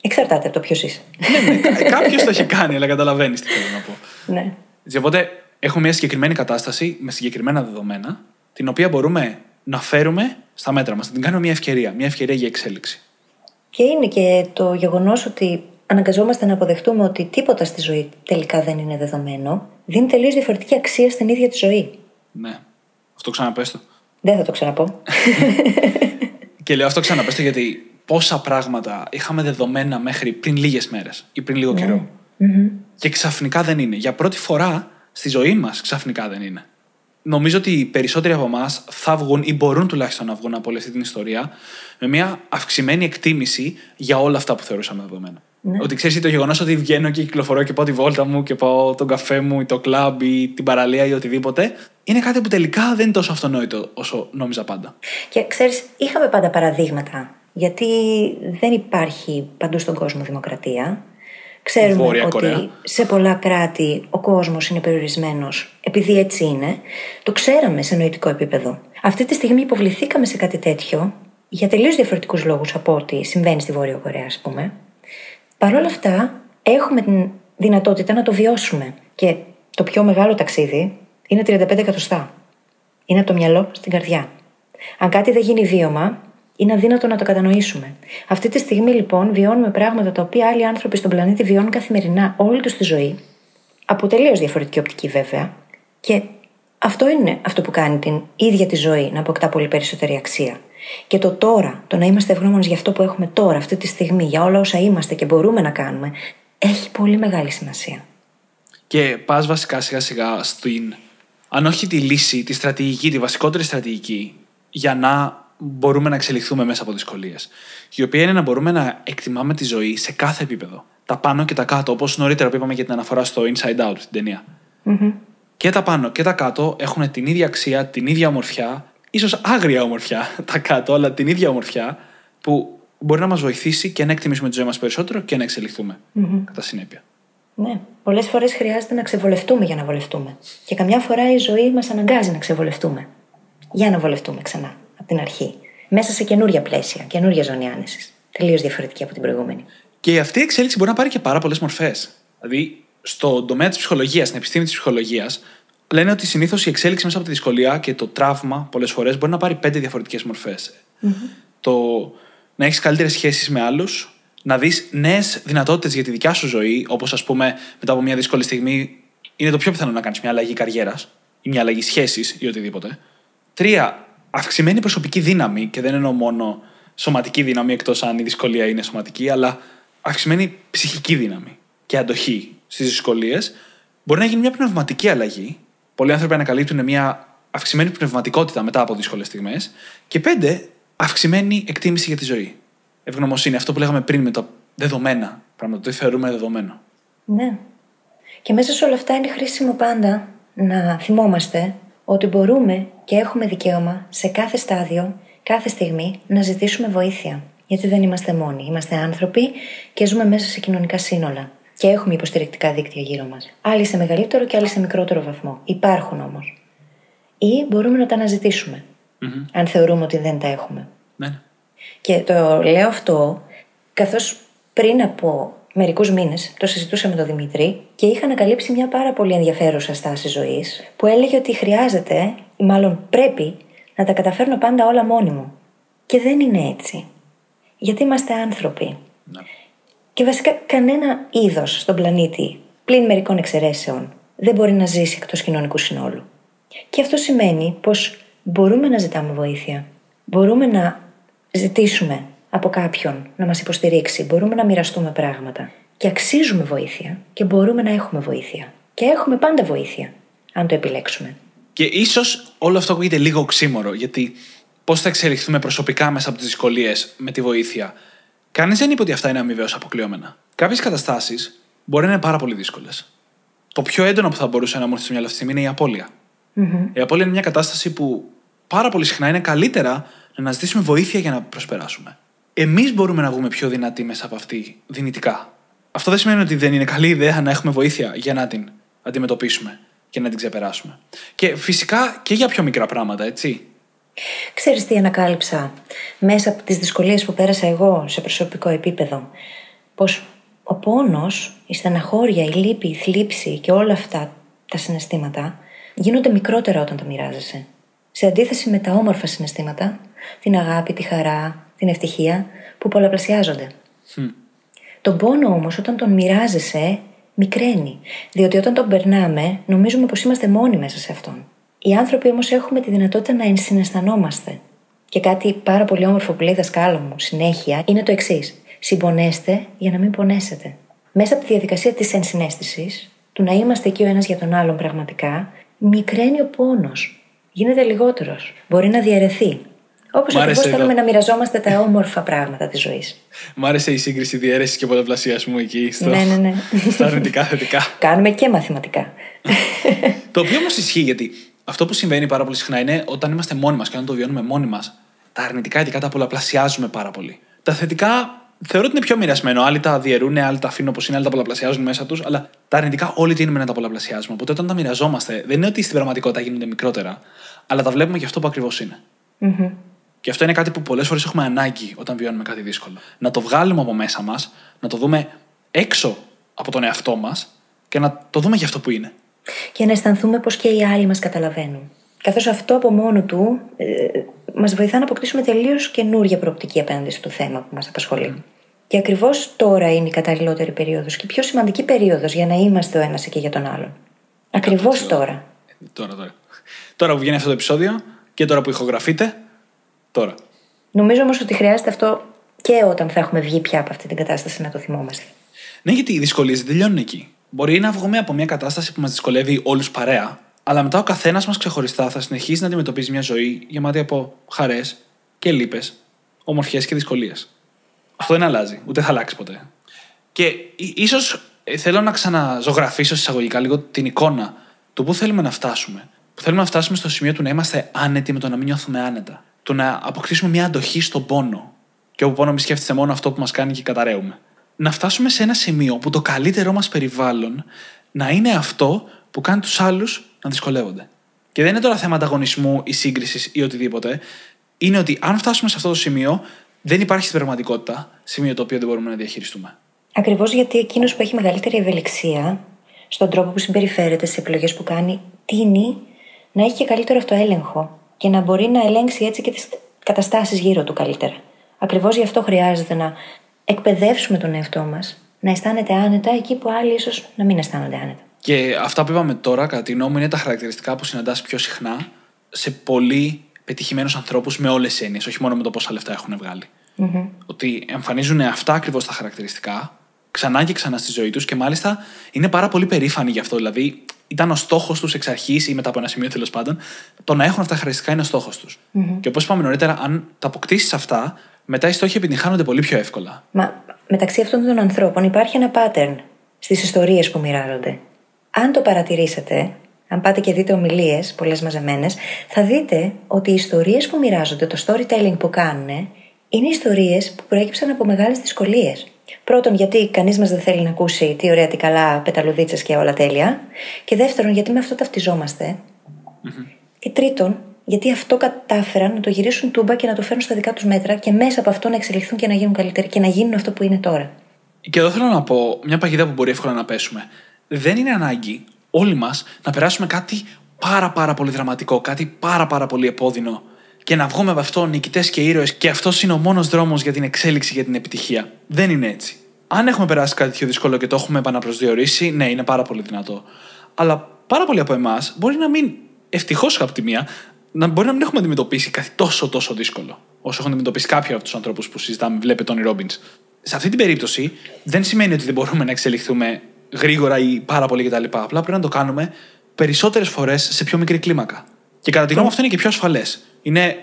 Εξαρτάται από το ποιος είσαι. ναι, ναι, κάποιος το έχει κάνει, αλλά καταλαβαίνεις τι θέλω να πω. Ναι. Έτσι, οπότε έχουμε μια συγκεκριμένη κατάσταση με συγκεκριμένα δεδομένα, την οποία μπορούμε να φέρουμε στα μέτρα μας, να την κάνουμε μια ευκαιρία, μια ευκαιρία για εξέλιξη. Και είναι και το γεγονός ότι αναγκαζόμαστε να αποδεχτούμε ότι τίποτα στη ζωή τελικά δεν είναι δεδομένο, δίνει τελείως διαφορετική αξία στην ίδια τη ζωή. Ναι. Αυτό ξαναπες το. Δεν θα το ξαναπώ. και λέω αυτό ξαναπες το γιατί πόσα πράγματα είχαμε δεδομένα μέχρι πριν λίγες μέρες ή πριν λίγο ναι. Και ξαφνικά δεν είναι. Για πρώτη φορά στη ζωή μας ξαφνικά δεν είναι νομίζω ότι οι περισσότεροι από εμάς θα βγουν ή μπορούν τουλάχιστον να βγουν από όλη αυτή την ιστορία με μια αυξημένη εκτίμηση για όλα αυτά που θεωρούσαμε δεδομένα. Ναι. Ότι ξέρεις το γεγονός ότι βγαίνω και κυκλοφορώ και πάω τη βόλτα μου και πάω τον καφέ μου ή το κλαμπ ή την παραλία ή οτιδήποτε, είναι κάτι που τελικά δεν είναι τόσο αυτονόητο όσο νόμιζα πάντα. Και ξέρεις, είχαμε πάντα παραδείγματα. Γιατί δεν υπάρχει παντού στον κόσμο δημοκρατία. Ξέρουμε ότι σε πολλά κράτη ο κόσμος είναι περιορισμένος επειδή έτσι είναι. Το ξέραμε σε νοητικό επίπεδο. Αυτή τη στιγμή υποβληθήκαμε σε κάτι τέτοιο για τελείως διαφορετικούς λόγους από ό,τι συμβαίνει στη Βόρεια Κορέα, ας πούμε. Παρ' όλα αυτά, έχουμε την δυνατότητα να το βιώσουμε. Και το πιο μεγάλο ταξίδι είναι 35 εκατοστά. Είναι από το μυαλό στην καρδιά. Αν κάτι δεν γίνει βίωμα, είναι αδύνατο να το κατανοήσουμε. Αυτή τη στιγμή λοιπόν βιώνουμε πράγματα τα οποία άλλοι άνθρωποι στον πλανήτη βιώνουν καθημερινά όλη τους τη ζωή, από τελείως διαφορετική οπτική βέβαια, και αυτό είναι αυτό που κάνει την ίδια τη ζωή να αποκτά πολύ περισσότερη αξία. Και το τώρα, το να είμαστε ευγνώμονες για αυτό που έχουμε τώρα, αυτή τη στιγμή, για όλα όσα είμαστε και μπορούμε να κάνουμε, έχει πολύ μεγάλη σημασία. Και πας βασικά σιγά σιγά στην, αν όχι τη λύση, τη στρατηγική, τη βασικότερη στρατηγική για να μπορούμε να εξελιχθούμε μέσα από δυσκολίες. Η οποία είναι να μπορούμε να εκτιμάμε τη ζωή σε κάθε επίπεδο. Τα πάνω και τα κάτω, όπως νωρίτερα που είπαμε για την αναφορά στο Inside Out, την ταινία. Mm-hmm. Και τα πάνω και τα κάτω έχουν την ίδια αξία, την ίδια ομορφιά, ίσως άγρια ομορφιά τα κάτω, αλλά την ίδια ομορφιά που μπορεί να μας βοηθήσει και να εκτιμήσουμε τη ζωή μας περισσότερο και να εξελιχθούμε mm-hmm. κατά συνέπεια. Ναι. Πολλές φορές χρειάζεται να ξεβολευτούμε για να βολευτούμε. Και καμιά φορά η ζωή μας αναγκάζει να ξεβολευτούμε. Για να βολευτούμε ξανά από την αρχή. Μέσα σε καινούργια πλαίσια, καινούργια ζώνη άνεσης. Τελείως διαφορετική από την προηγούμενη. Και αυτή η εξέλιξη μπορεί να πάρει και πάρα πολλές μορφές. Δηλαδή, στον τομέα της ψυχολογίας, στην επιστήμη της ψυχολογίας, λένε ότι συνήθως η εξέλιξη μέσα από τη δυσκολία και το τραύμα πολλές φορές μπορεί να πάρει πέντε διαφορετικές μορφές. Mm-hmm. Το να έχεις καλύτερες σχέσεις με άλλους, να δεις νέες δυνατότητες για τη δικιά σου ζωή, όπως ας πούμε μετά από μια δύσκολη στιγμή είναι το πιο πιθανό να κάνεις μια αλλαγή καριέρας ή μια αλλαγή σχέσης ή οτιδήποτε. Τρία, αυξημένη προσωπική δύναμη, και δεν εννοώ μόνο σωματική δύναμη, εκτός αν η δυσκολία είναι σωματική, αλλά αυξημένη ψυχική δύναμη και αντοχή στις δυσκολίες. Μπορεί να γίνει μια πνευματική αλλαγή. Πολλοί άνθρωποι ανακαλύπτουν μια αυξημένη πνευματικότητα μετά από δύσκολες στιγμές. Και πέντε, αυξημένη εκτίμηση για τη ζωή. Ευγνωμοσύνη, αυτό που λέγαμε πριν με τα δεδομένα. Πράγματι, το θεωρούμε δεδομένο. Ναι. Και μέσα σε όλα αυτά είναι χρήσιμο πάντα να θυμόμαστε ότι μπορούμε και έχουμε δικαίωμα σε κάθε στάδιο, κάθε στιγμή να ζητήσουμε βοήθεια. Γιατί δεν είμαστε μόνοι. Είμαστε άνθρωποι και ζούμε μέσα σε κοινωνικά σύνολα. Και έχουμε υποστηρικτικά δίκτυα γύρω μας. Άλλοι σε μεγαλύτερο και άλλοι σε μικρότερο βαθμό. Υπάρχουν όμως. Ή μπορούμε να τα αναζητησουμε αν θεωρούμε ότι δεν τα έχουμε. Ναι, ναι. Και το λέω αυτό καθώς πριν από μερικούς μήνες το συζητούσα με τον Δημήτρη και είχα ανακαλύψει μια πάρα πολύ ενδιαφέρουσα στάση ζωής που έλεγε ότι χρειάζεται, ή μάλλον πρέπει, να τα καταφέρνω πάντα όλα μόνη μου. Και δεν είναι έτσι. Γιατί είμαστε άνθρωποι. ναι. Και βασικά κανένα είδος στον πλανήτη, πλην μερικών εξαιρέσεων, δεν μπορεί να ζήσει εκτός κοινωνικού συνόλου. Και αυτό σημαίνει πως μπορούμε να ζητάμε βοήθεια. Μπορούμε να ζητήσουμε από κάποιον να μας υποστηρίξει. Μπορούμε να μοιραστούμε πράγματα. Και αξίζουμε βοήθεια και μπορούμε να έχουμε βοήθεια. Και έχουμε πάντα βοήθεια, αν το επιλέξουμε. Και ίσως όλο αυτό ακούγεται λίγο οξύμορο, γιατί πώς θα εξελιχθούμε προσωπικά μέσα από τις δυσκολίες με τη βοήθεια; Κανείς δεν είπε ότι αυτά είναι αμοιβαίως αποκλειόμενα. Κάποιες καταστάσεις μπορεί να είναι πάρα πολύ δύσκολες. Το πιο έντονο που θα μπορούσε να μου έρθει στο μυαλό αυτή τη στιγμή είναι η απώλεια. Η απώλεια είναι μια κατάσταση που πάρα πολύ συχνά είναι καλύτερα να αναζητήσουμε βοήθεια για να προσπεράσουμε. Εμείς μπορούμε να βγούμε πιο δυνατοί μέσα από αυτή δυνητικά. Αυτό δεν σημαίνει ότι δεν είναι καλή ιδέα να έχουμε βοήθεια για να την αντιμετωπίσουμε και να την ξεπεράσουμε. Και φυσικά και για πιο μικρά πράγματα, έτσι. Ξέρεις τι ανακάλυψα; Μέσα από τις δυσκολίες που πέρασα εγώ σε προσωπικό επίπεδο. Πως ο πόνος, η στεναχώρια, η λύπη, η θλίψη και όλα αυτά τα συναισθήματα γίνονται μικρότερα όταν τα μοιράζεσαι. Σε αντίθεση με τα όμορφα συναισθήματα, την αγάπη, τη χαρά, την ευτυχία, που πολλαπλασιάζονται. Τον πόνο όμως όταν τον μοιράζεσαι, μικραίνει. Διότι όταν τον περνάμε, νομίζουμε πως είμαστε μόνοι μέσα σε αυτόν. Οι άνθρωποι όμως έχουμε τη δυνατότητα να ενσυναισθανόμαστε. Και κάτι πάρα πολύ όμορφο που λέει δασκάλο μου συνέχεια είναι το εξής. Συμπονέστε για να μην πονέσετε. Μέσα από τη διαδικασία της ενσυναίσθησης, του να είμαστε εκεί ο ένας για τον άλλον πραγματικά, μικραίνει ο πόνος. Γίνεται λιγότερος. Μπορεί να διαιρεθεί. Όπως Μ' άρεσε ακριβώς εδώ. θέλουμε να μοιραζόμαστε τα όμορφα πράγματα της ζωής. Μ' άρεσε η σύγκριση διαίρεσης και πολλαπλασιασμού εκεί. Στο... Ναι, ναι, ναι. στα αρνητικά θετικά. Κάνουμε και μαθηματικά. το οποίο όμως ισχύει γιατί αυτό που συμβαίνει πάρα πολύ συχνά είναι όταν είμαστε μόνοι μας και όταν το βιώνουμε μόνοι μας, τα αρνητικά ειδικά τα πολλαπλασιάζουμε πάρα πολύ. Τα θετικά θεωρώ ότι είναι πιο μοιρασμένο. Άλλοι τα διαιρούν, άλλοι τα αφήνουν όπως είναι, άλλοι τα πολλαπλασιάζουν μέσα τους. Αλλά τα αρνητικά όλοι τείνουμε να τα πολλαπλασιάζουμε. Οπότε όταν τα μοιραζόμαστε, δεν είναι ότι στην πραγματικότητα γίνονται μικρότερα, αλλά τα βλέπουμε για αυτό που ακριβώς είναι. Και αυτό είναι κάτι που πολλές φορές έχουμε ανάγκη όταν βιώνουμε κάτι δύσκολο. Να το βγάλουμε από μέσα μας, να το δούμε έξω από τον εαυτό μας και να το δούμε για αυτό που είναι. Και να αισθανθούμε πως και οι άλλοι μας καταλαβαίνουν. Καθώς αυτό από μόνο του ε, μας βοηθά να αποκτήσουμε τελείως καινούργια προοπτική απέναντι στο θέμα που μας απασχολεί. Και ακριβώς τώρα είναι η καταλληλότερη περίοδος και η πιο σημαντική περίοδος για να είμαστε ο ένας εκεί για τον άλλον. Ακριβώς τώρα. Τώρα, τώρα. Τώρα που βγαίνει αυτό το επεισόδιο και τώρα που ηχογραφείτε, τώρα. Νομίζω όμως ότι χρειάζεται αυτό και όταν θα έχουμε βγει πια από αυτή την κατάσταση να το θυμόμαστε. Ναι, γιατί οι δυσκολίες δεν τελειώνουν εκεί. Μπορεί να βγούμε από μια κατάσταση που μας δυσκολεύει όλους παρέα, αλλά μετά ο καθένας μας ξεχωριστά θα συνεχίσει να αντιμετωπίζει μια ζωή γεμάτη από χαρές και λύπες, ομορφιές και δυσκολίες. Αυτό δεν αλλάζει, ούτε θα αλλάξει ποτέ. Και ίσως θέλω να ξαναζωγραφίσω εισαγωγικά λίγο την εικόνα του πού θέλουμε να φτάσουμε. Που θέλουμε να φτάσουμε στο σημείο του να είμαστε άνετοι με το να μην νιώθουμε άνετα. Του να αποκτήσουμε μια αντοχή στον πόνο. Και όπου πόνο μη σκέφτεστε μόνο αυτό που μας κάνει και καταραίουμε. Να φτάσουμε σε ένα σημείο που το καλύτερό μας περιβάλλον να είναι αυτό που κάνει τους άλλους να δυσκολεύονται. Και δεν είναι τώρα θέμα ανταγωνισμού ή σύγκρισης ή οτιδήποτε. Είναι ότι αν φτάσουμε σε αυτό το σημείο, δεν υπάρχει στην πραγματικότητα σημείο το οποίο δεν μπορούμε να διαχειριστούμε. Ακριβώς γιατί εκείνος που έχει μεγαλύτερη ευελιξία στον τρόπο που συμπεριφέρεται, στι επιλογές που κάνει, τίνει να έχει και καλύτερο αυτοέλεγχο και να μπορεί να ελέγξει έτσι και τις καταστάσεις γύρω του καλύτερα. Ακριβώς γι' αυτό χρειάζεται να εκπαιδεύσουμε τον εαυτό μας να αισθάνεται άνετα εκεί που άλλοι ίσως να μην αισθάνονται άνετα. Και αυτά που είπαμε τώρα, κατά τη γνώμη μου, είναι τα χαρακτηριστικά που συναντάς πιο συχνά σε πολύ πετυχημένους ανθρώπους με όλες τις έννοιες, όχι μόνο με το πόσα λεφτά έχουν βγάλει. Ότι εμφανίζουν αυτά ακριβώς τα χαρακτηριστικά ξανά και ξανά στη ζωή τους και μάλιστα είναι πάρα πολύ περήφανοι γι' αυτό. Δηλαδή, ήταν ο στόχος τους εξ αρχής ή μετά από ένα σημείο τέλος πάντων, το να έχουν αυτά τα χαρακτηριστικά είναι ο στόχος τους. Και όπως είπαμε νωρίτερα, αν τα αποκτήσεις αυτά, μετά οι στόχοι επιτυγχάνονται πολύ πιο εύκολα. Μα μεταξύ αυτών των ανθρώπων υπάρχει ένα pattern στις ιστορίες που μοιράζονται. Αν το παρατηρήσετε, αν πάτε και δείτε ομιλίες, πολλές μαζεμένες, θα δείτε ότι οι ιστορίες που μοιράζονται, το storytelling που κάνουν, είναι ιστορίες που προέκυψαν από μεγάλες δυσκολίες. Πρώτον, γιατί κανείς μας δεν θέλει να ακούσει τι ωραία, τι καλά, πεταλουδίτσες και όλα τέλεια. Και δεύτερον, γιατί με αυτό ταυτιζόμαστε. Και τρίτον, γιατί αυτό κατάφεραν να το γυρίσουν τούμπα και να το φέρουν στα δικά τους μέτρα και μέσα από αυτό να εξελιχθούν και να γίνουν καλύτεροι και να γίνουν αυτό που είναι τώρα. Και εδώ θέλω να πω μια παγίδα που μπορεί εύκολα να πέσουμε. Δεν είναι ανάγκη όλοι μας να περάσουμε κάτι πάρα πάρα πολύ δραματικό, κάτι πάρα πάρα πολύ επώδυνο και να βγούμε από αυτό νικητές και ήρωες και αυτός είναι ο μόνος δρόμος για την εξέλιξη, για την επιτυχία. Δεν είναι έτσι. Αν έχουμε περάσει κάτι τέτοιο δύσκολο και το έχουμε επαναπροσδιορίσει, ναι, είναι πάρα πολύ δυνατό. Αλλά πάρα πολλοί από εμάς μπορεί να μην, ευτυχώς από τη μία, να μπορεί να μην έχουμε αντιμετωπίσει κάτι τόσο τόσο δύσκολο. Όσο έχουν αντιμετωπίσει κάποιοι από τους ανθρώπους που συζητάμε, βλέπετε τον Ρόμπιν. Σε αυτή την περίπτωση, δεν σημαίνει ότι δεν μπορούμε να εξελιχθούμε γρήγορα ή πάρα πολύ κτλ. Απλά πρέπει να το κάνουμε περισσότερες φορές σε πιο μικρή κλίμακα. Και κατά τη γνώμη μου αυτό είναι και πιο ασφαλές. Είναι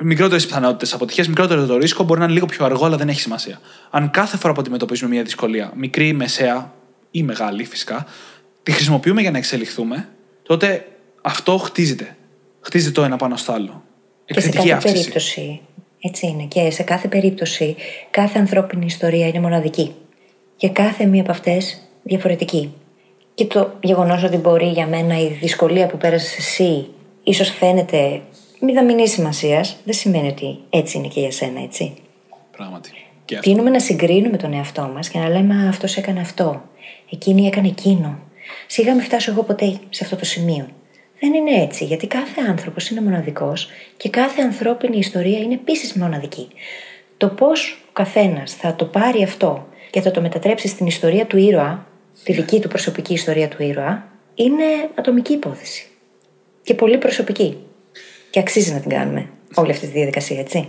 μικρότερες πιθανότητες αποτυχία, μικρότερο το ρίσκο, μπορεί να είναι λίγο πιο αργό, αλλά δεν έχει σημασία. Αν κάθε φορά που αντιμετωπίζουμε μια δυσκολία, μικρή, μεσαία ή μεγάλη φυσικά, τη χρησιμοποιούμε για να εξελιχθούμε, τότε αυτό χτίζεται. Χτίζεται το ένα πάνω στο άλλο. Και σε κάθε αύξηση. περίπτωση. Έτσι είναι. Και σε κάθε περίπτωση, κάθε ανθρώπινη ιστορία είναι μοναδική. Και κάθε μία από αυτές διαφορετική. Και το γεγονός ότι μπορεί για μένα η δυσκολία που πέρασε εσύ ίσως φαίνεται μηδαμινή σημασίας, δεν σημαίνει ότι έτσι είναι και για σένα, έτσι. Πράγματι. Τίνουμε να συγκρίνουμε τον εαυτό μας και να λέμε Αυτός έκανε αυτό. Εκείνη έκανε εκείνο. Σιγά μην φτάσω εγώ ποτέ σε αυτό το σημείο. Δεν είναι έτσι, γιατί κάθε άνθρωπος είναι μοναδικός και κάθε ανθρώπινη ιστορία είναι επίσης μοναδική. Το πώς ο καθένας θα το πάρει αυτό και θα το μετατρέψει στην ιστορία του ήρωα, τη δική του προσωπική ιστορία του ήρωα, είναι ατομική υπόθεση. Και πολύ προσωπική. Και αξίζει να την κάνουμε όλη αυτή τη διαδικασία, έτσι.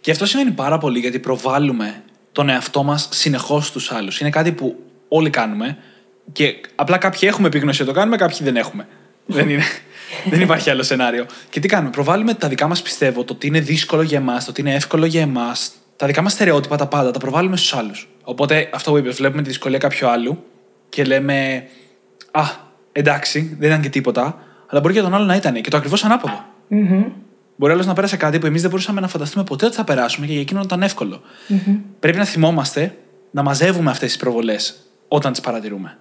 Και αυτό σημαίνει πάρα πολύ γιατί προβάλλουμε τον εαυτό μας συνεχώς στους άλλους. Είναι κάτι που όλοι κάνουμε και απλά κάποιοι έχουμε επίγνωση ότι το κάνουμε, κάποιοι δεν έχουμε. δεν, είναι, δεν υπάρχει άλλο σενάριο. Και τι κάνουμε, προβάλλουμε τα δικά μας πιστεύω, το τι είναι δύσκολο για εμάς, το τι είναι εύκολο για εμάς, τα δικά μας στερεότυπα, τα πάντα, τα προβάλλουμε στους άλλους. Οπότε αυτό που είπες, βλέπουμε τη δυσκολία κάποιου άλλου και λέμε Α, εντάξει, δεν ήταν και τίποτα, αλλά μπορεί για τον άλλο να ήταν και το ακριβώς ανάποδο. Mm-hmm. Μπορεί άλλος να πέρασε κάτι που εμείς δεν μπορούσαμε να φανταστούμε ποτέ ότι θα περάσουμε και για εκείνον ήταν εύκολο. Mm-hmm. Πρέπει να θυμόμαστε να μαζεύουμε αυτές τις προβολές όταν τις παρατηρούμε.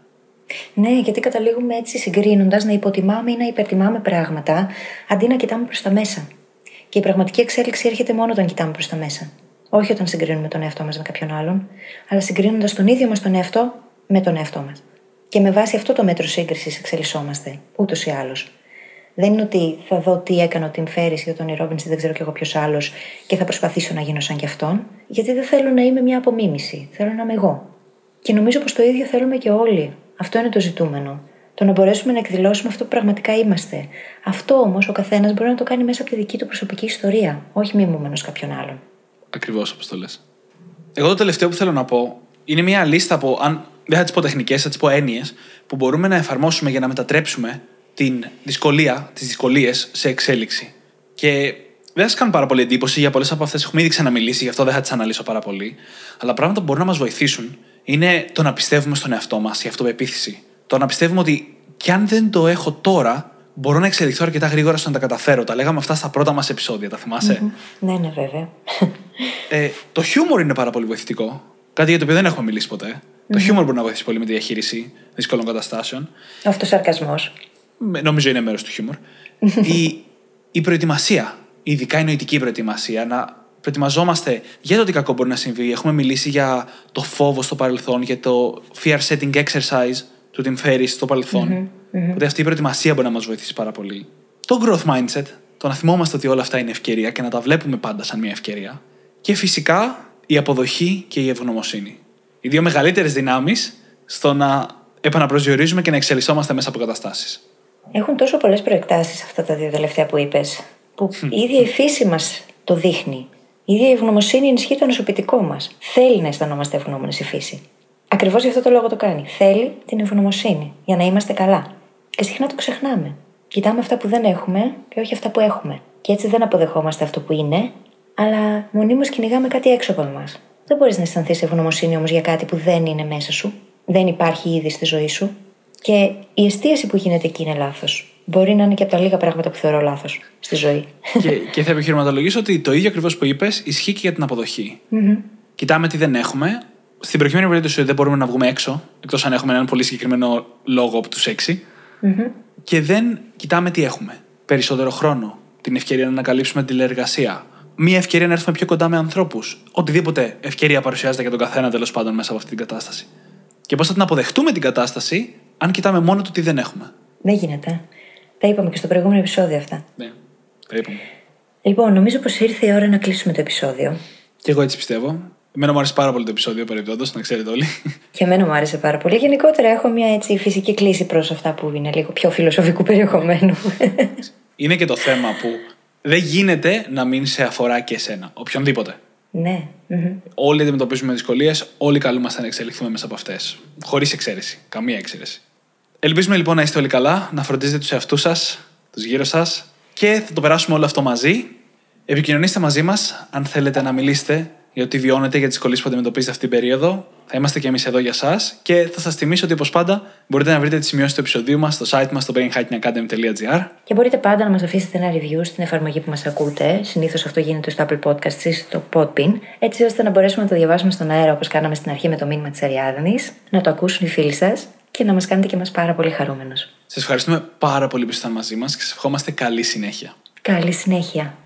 Ναι, γιατί καταλήγουμε έτσι συγκρίνοντας να υποτιμάμε ή να υπερτιμάμε πράγματα αντί να κοιτάμε προς τα μέσα. Και η πραγματική εξέλιξη έρχεται μόνο όταν κοιτάμε προς τα μέσα. Όχι όταν συγκρίνουμε τον εαυτό μας με κάποιον άλλον, αλλά συγκρίνοντας τον ίδιο μας τον εαυτό με τον εαυτό μας. Και με βάση αυτό το μέτρο σύγκρισης εξελισσόμαστε, ούτως ή άλλως. Δεν είναι ότι θα δω τι έκανε ο Τιμ Φέρις ή ο Τόνι Ρόμπινς ή δεν ξέρω κι εγώ ποιος άλλος και θα προσπαθήσω να γίνω σαν κι αυτόν, γιατί δεν θέλω να είμαι μια απομίμηση. Θέλω να είμαι εγώ. Και νομίζω πως το ίδιο θέλουμε και όλοι. Αυτό είναι το ζητούμενο. Το να μπορέσουμε να εκδηλώσουμε αυτό που πραγματικά είμαστε. Αυτό όμως ο καθένας μπορεί να το κάνει μέσα από τη δική του προσωπική ιστορία, όχι μιμούμενος κάποιον άλλον. Ακριβώς όπως το λες. Εγώ το τελευταίο που θέλω να πω είναι μια λίστα από, αν δεν θα τις πω τεχνικές, θα τις πω έννοιες, που μπορούμε να εφαρμόσουμε για να μετατρέψουμε την δυσκολία, τις δυσκολίες σε εξέλιξη. Και δεν σα κάνουν πάρα πολύ εντύπωση, για πολλές από αυτές έχουμε ήδη ξαναμιλήσει, γι' αυτό δεν θα τις αναλύσω πάρα πολύ. Αλλά πράγματα που μπορούν να μας βοηθήσουν είναι το να πιστεύουμε στον εαυτό μας, η αυτοπεποίθηση. Το να πιστεύουμε ότι κι αν δεν το έχω τώρα, μπορώ να εξελιχθώ αρκετά γρήγορα στο να τα καταφέρω. Τα λέγαμε αυτά στα πρώτα μας επεισόδια, τα θυμασαι Ναι, ναι, βέβαια. Ε, το χιούμορ είναι πάρα πολύ βοηθητικό. Κάτι για το οποίο δεν έχουμε μιλήσει ποτέ. Το χιούμορ μπορεί να βοηθήσει πολύ με τη διαχείριση δύσκολων καταστάσεων. Αυτό ο σαρκασμό. Νομίζω είναι μέρος του χιούμορ. η, η προετοιμασία, ειδικά η νοητική προετοιμασία, να προετοιμαζόμαστε για το τι κακό μπορεί να συμβεί. Έχουμε μιλήσει για το φόβο στο παρελθόν, για το fear setting exercise του Tim Ferriss στο παρελθόν. Οπότε αυτή η προετοιμασία μπορεί να μας βοηθήσει πάρα πολύ. Το growth mindset, το να θυμόμαστε ότι όλα αυτά είναι ευκαιρία και να τα βλέπουμε πάντα σαν μια ευκαιρία. Και φυσικά η αποδοχή και η ευγνωμοσύνη. Οι δύο μεγαλύτερες δυνάμεις στο να επαναπροσδιορίζουμε και να εξελισσόμαστε μέσα από καταστάσεις. Έχουν τόσο πολλές προεκτάσεις αυτά τα δύο τελευταία που είπες, που η ίδια η φύση μας το δείχνει. Η ίδια η ευγνωμοσύνη ενισχύει το νοσοποιητικό μας. Θέλει να αισθανόμαστε ευγνώμονες η φύση. Ακριβώς γι' αυτό το λόγο το κάνει. Θέλει την ευγνωμοσύνη για να είμαστε καλά. Και συχνά το ξεχνάμε. Κοιτάμε αυτά που δεν έχουμε και όχι αυτά που έχουμε. Και έτσι δεν αποδεχόμαστε αυτό που είναι, αλλά μονίμως κυνηγάμε κάτι έξω από εμάς. Δεν μπορείς να αισθανθείς ευγνωμοσύνη όμως για κάτι που δεν είναι μέσα σου, δεν υπάρχει ήδη στη ζωή σου. Και η εστίαση που γίνεται εκεί είναι λάθος. Μπορεί να είναι και από τα λίγα πράγματα που θεωρώ λάθος στη ζωή. και, και θα επιχειρηματολογήσω ότι το ίδιο ακριβώς που είπες ισχύει και για την αποδοχή. Κοιτάμε τι δεν έχουμε. Στην προκειμένη περίπτωση δεν μπορούμε να βγούμε έξω, εκτός αν έχουμε έναν πολύ συγκεκριμένο λόγο από τους εξι Και δεν κοιτάμε τι έχουμε. Περισσότερο χρόνο, την ευκαιρία να ανακαλύψουμε τηλεεργασία, μία ευκαιρία να έρθουμε πιο κοντά με ανθρώπους. Οτιδήποτε ευκαιρία παρουσιάζεται για τον καθένα τέλος πάντων μέσα από αυτή την κατάσταση. Και πώς θα την αποδεχτούμε την κατάσταση, αν κοιτάμε μόνο το τι δεν έχουμε. Δεν γίνεται. Τα είπαμε και στο προηγούμενο επεισόδιο αυτά. Ναι, τα είπαμε. Λοιπόν, νομίζω πως ήρθε η ώρα να κλείσουμε το επεισόδιο. Και εγώ έτσι πιστεύω. Εμένα μου άρεσε πάρα πολύ το επεισόδιο παρεμπιπτόντως, να ξέρετε όλοι. Και εμένα μου άρεσε πάρα πολύ. Γενικότερα έχω μια έτσι φυσική κλίση προς αυτά που είναι λίγο πιο φιλοσοφικού περιεχομένου. Είναι και το θέμα που δεν γίνεται να μην σε αφορά και εσένα, οποιονδήποτε. Ναι. Όλοι αντιμετωπίζουμε δυσκολίες, όλοι καλούμαστε να εξελιχθούμε μέσα από αυτές. Χωρίς εξαίρεση. Καμία εξαίρεση. Ελπίζουμε λοιπόν να είστε όλοι καλά, να φροντίζετε τους εαυτούς σας, τους γύρω σας και θα το περάσουμε όλο αυτό μαζί. Επικοινωνήστε μαζί μας αν θέλετε να μιλήσετε για ό,τι βιώνετε, για τις δυσκολίες που αντιμετωπίζετε αυτή την περίοδο. Θα είμαστε και εμείς εδώ για εσά και θα σας θυμίσω ότι όπως πάντα μπορείτε να βρείτε τις σημειώσεις του επεισοδίου μας στο site μας στο brainhackingacademy.gr. Και μπορείτε πάντα να μας αφήσετε ένα review στην εφαρμογή που μας ακούτε. Συνήθως αυτό γίνεται στο Apple Podcast ή στο Podpin, έτσι ώστε να μπορέσουμε να το διαβάσουμε στον αέρα όπως κάναμε στην αρχή με το μήνυμα της Αριάδνη, να το ακούσουν οι φίλοι σας και να μας κάνετε και εμά πάρα πολύ χαρούμενου. Σας ευχαριστούμε πάρα πολύ που ήσασταν μαζί μας και σας ευχόμαστε καλή συνέχεια. Καλή συνέχεια.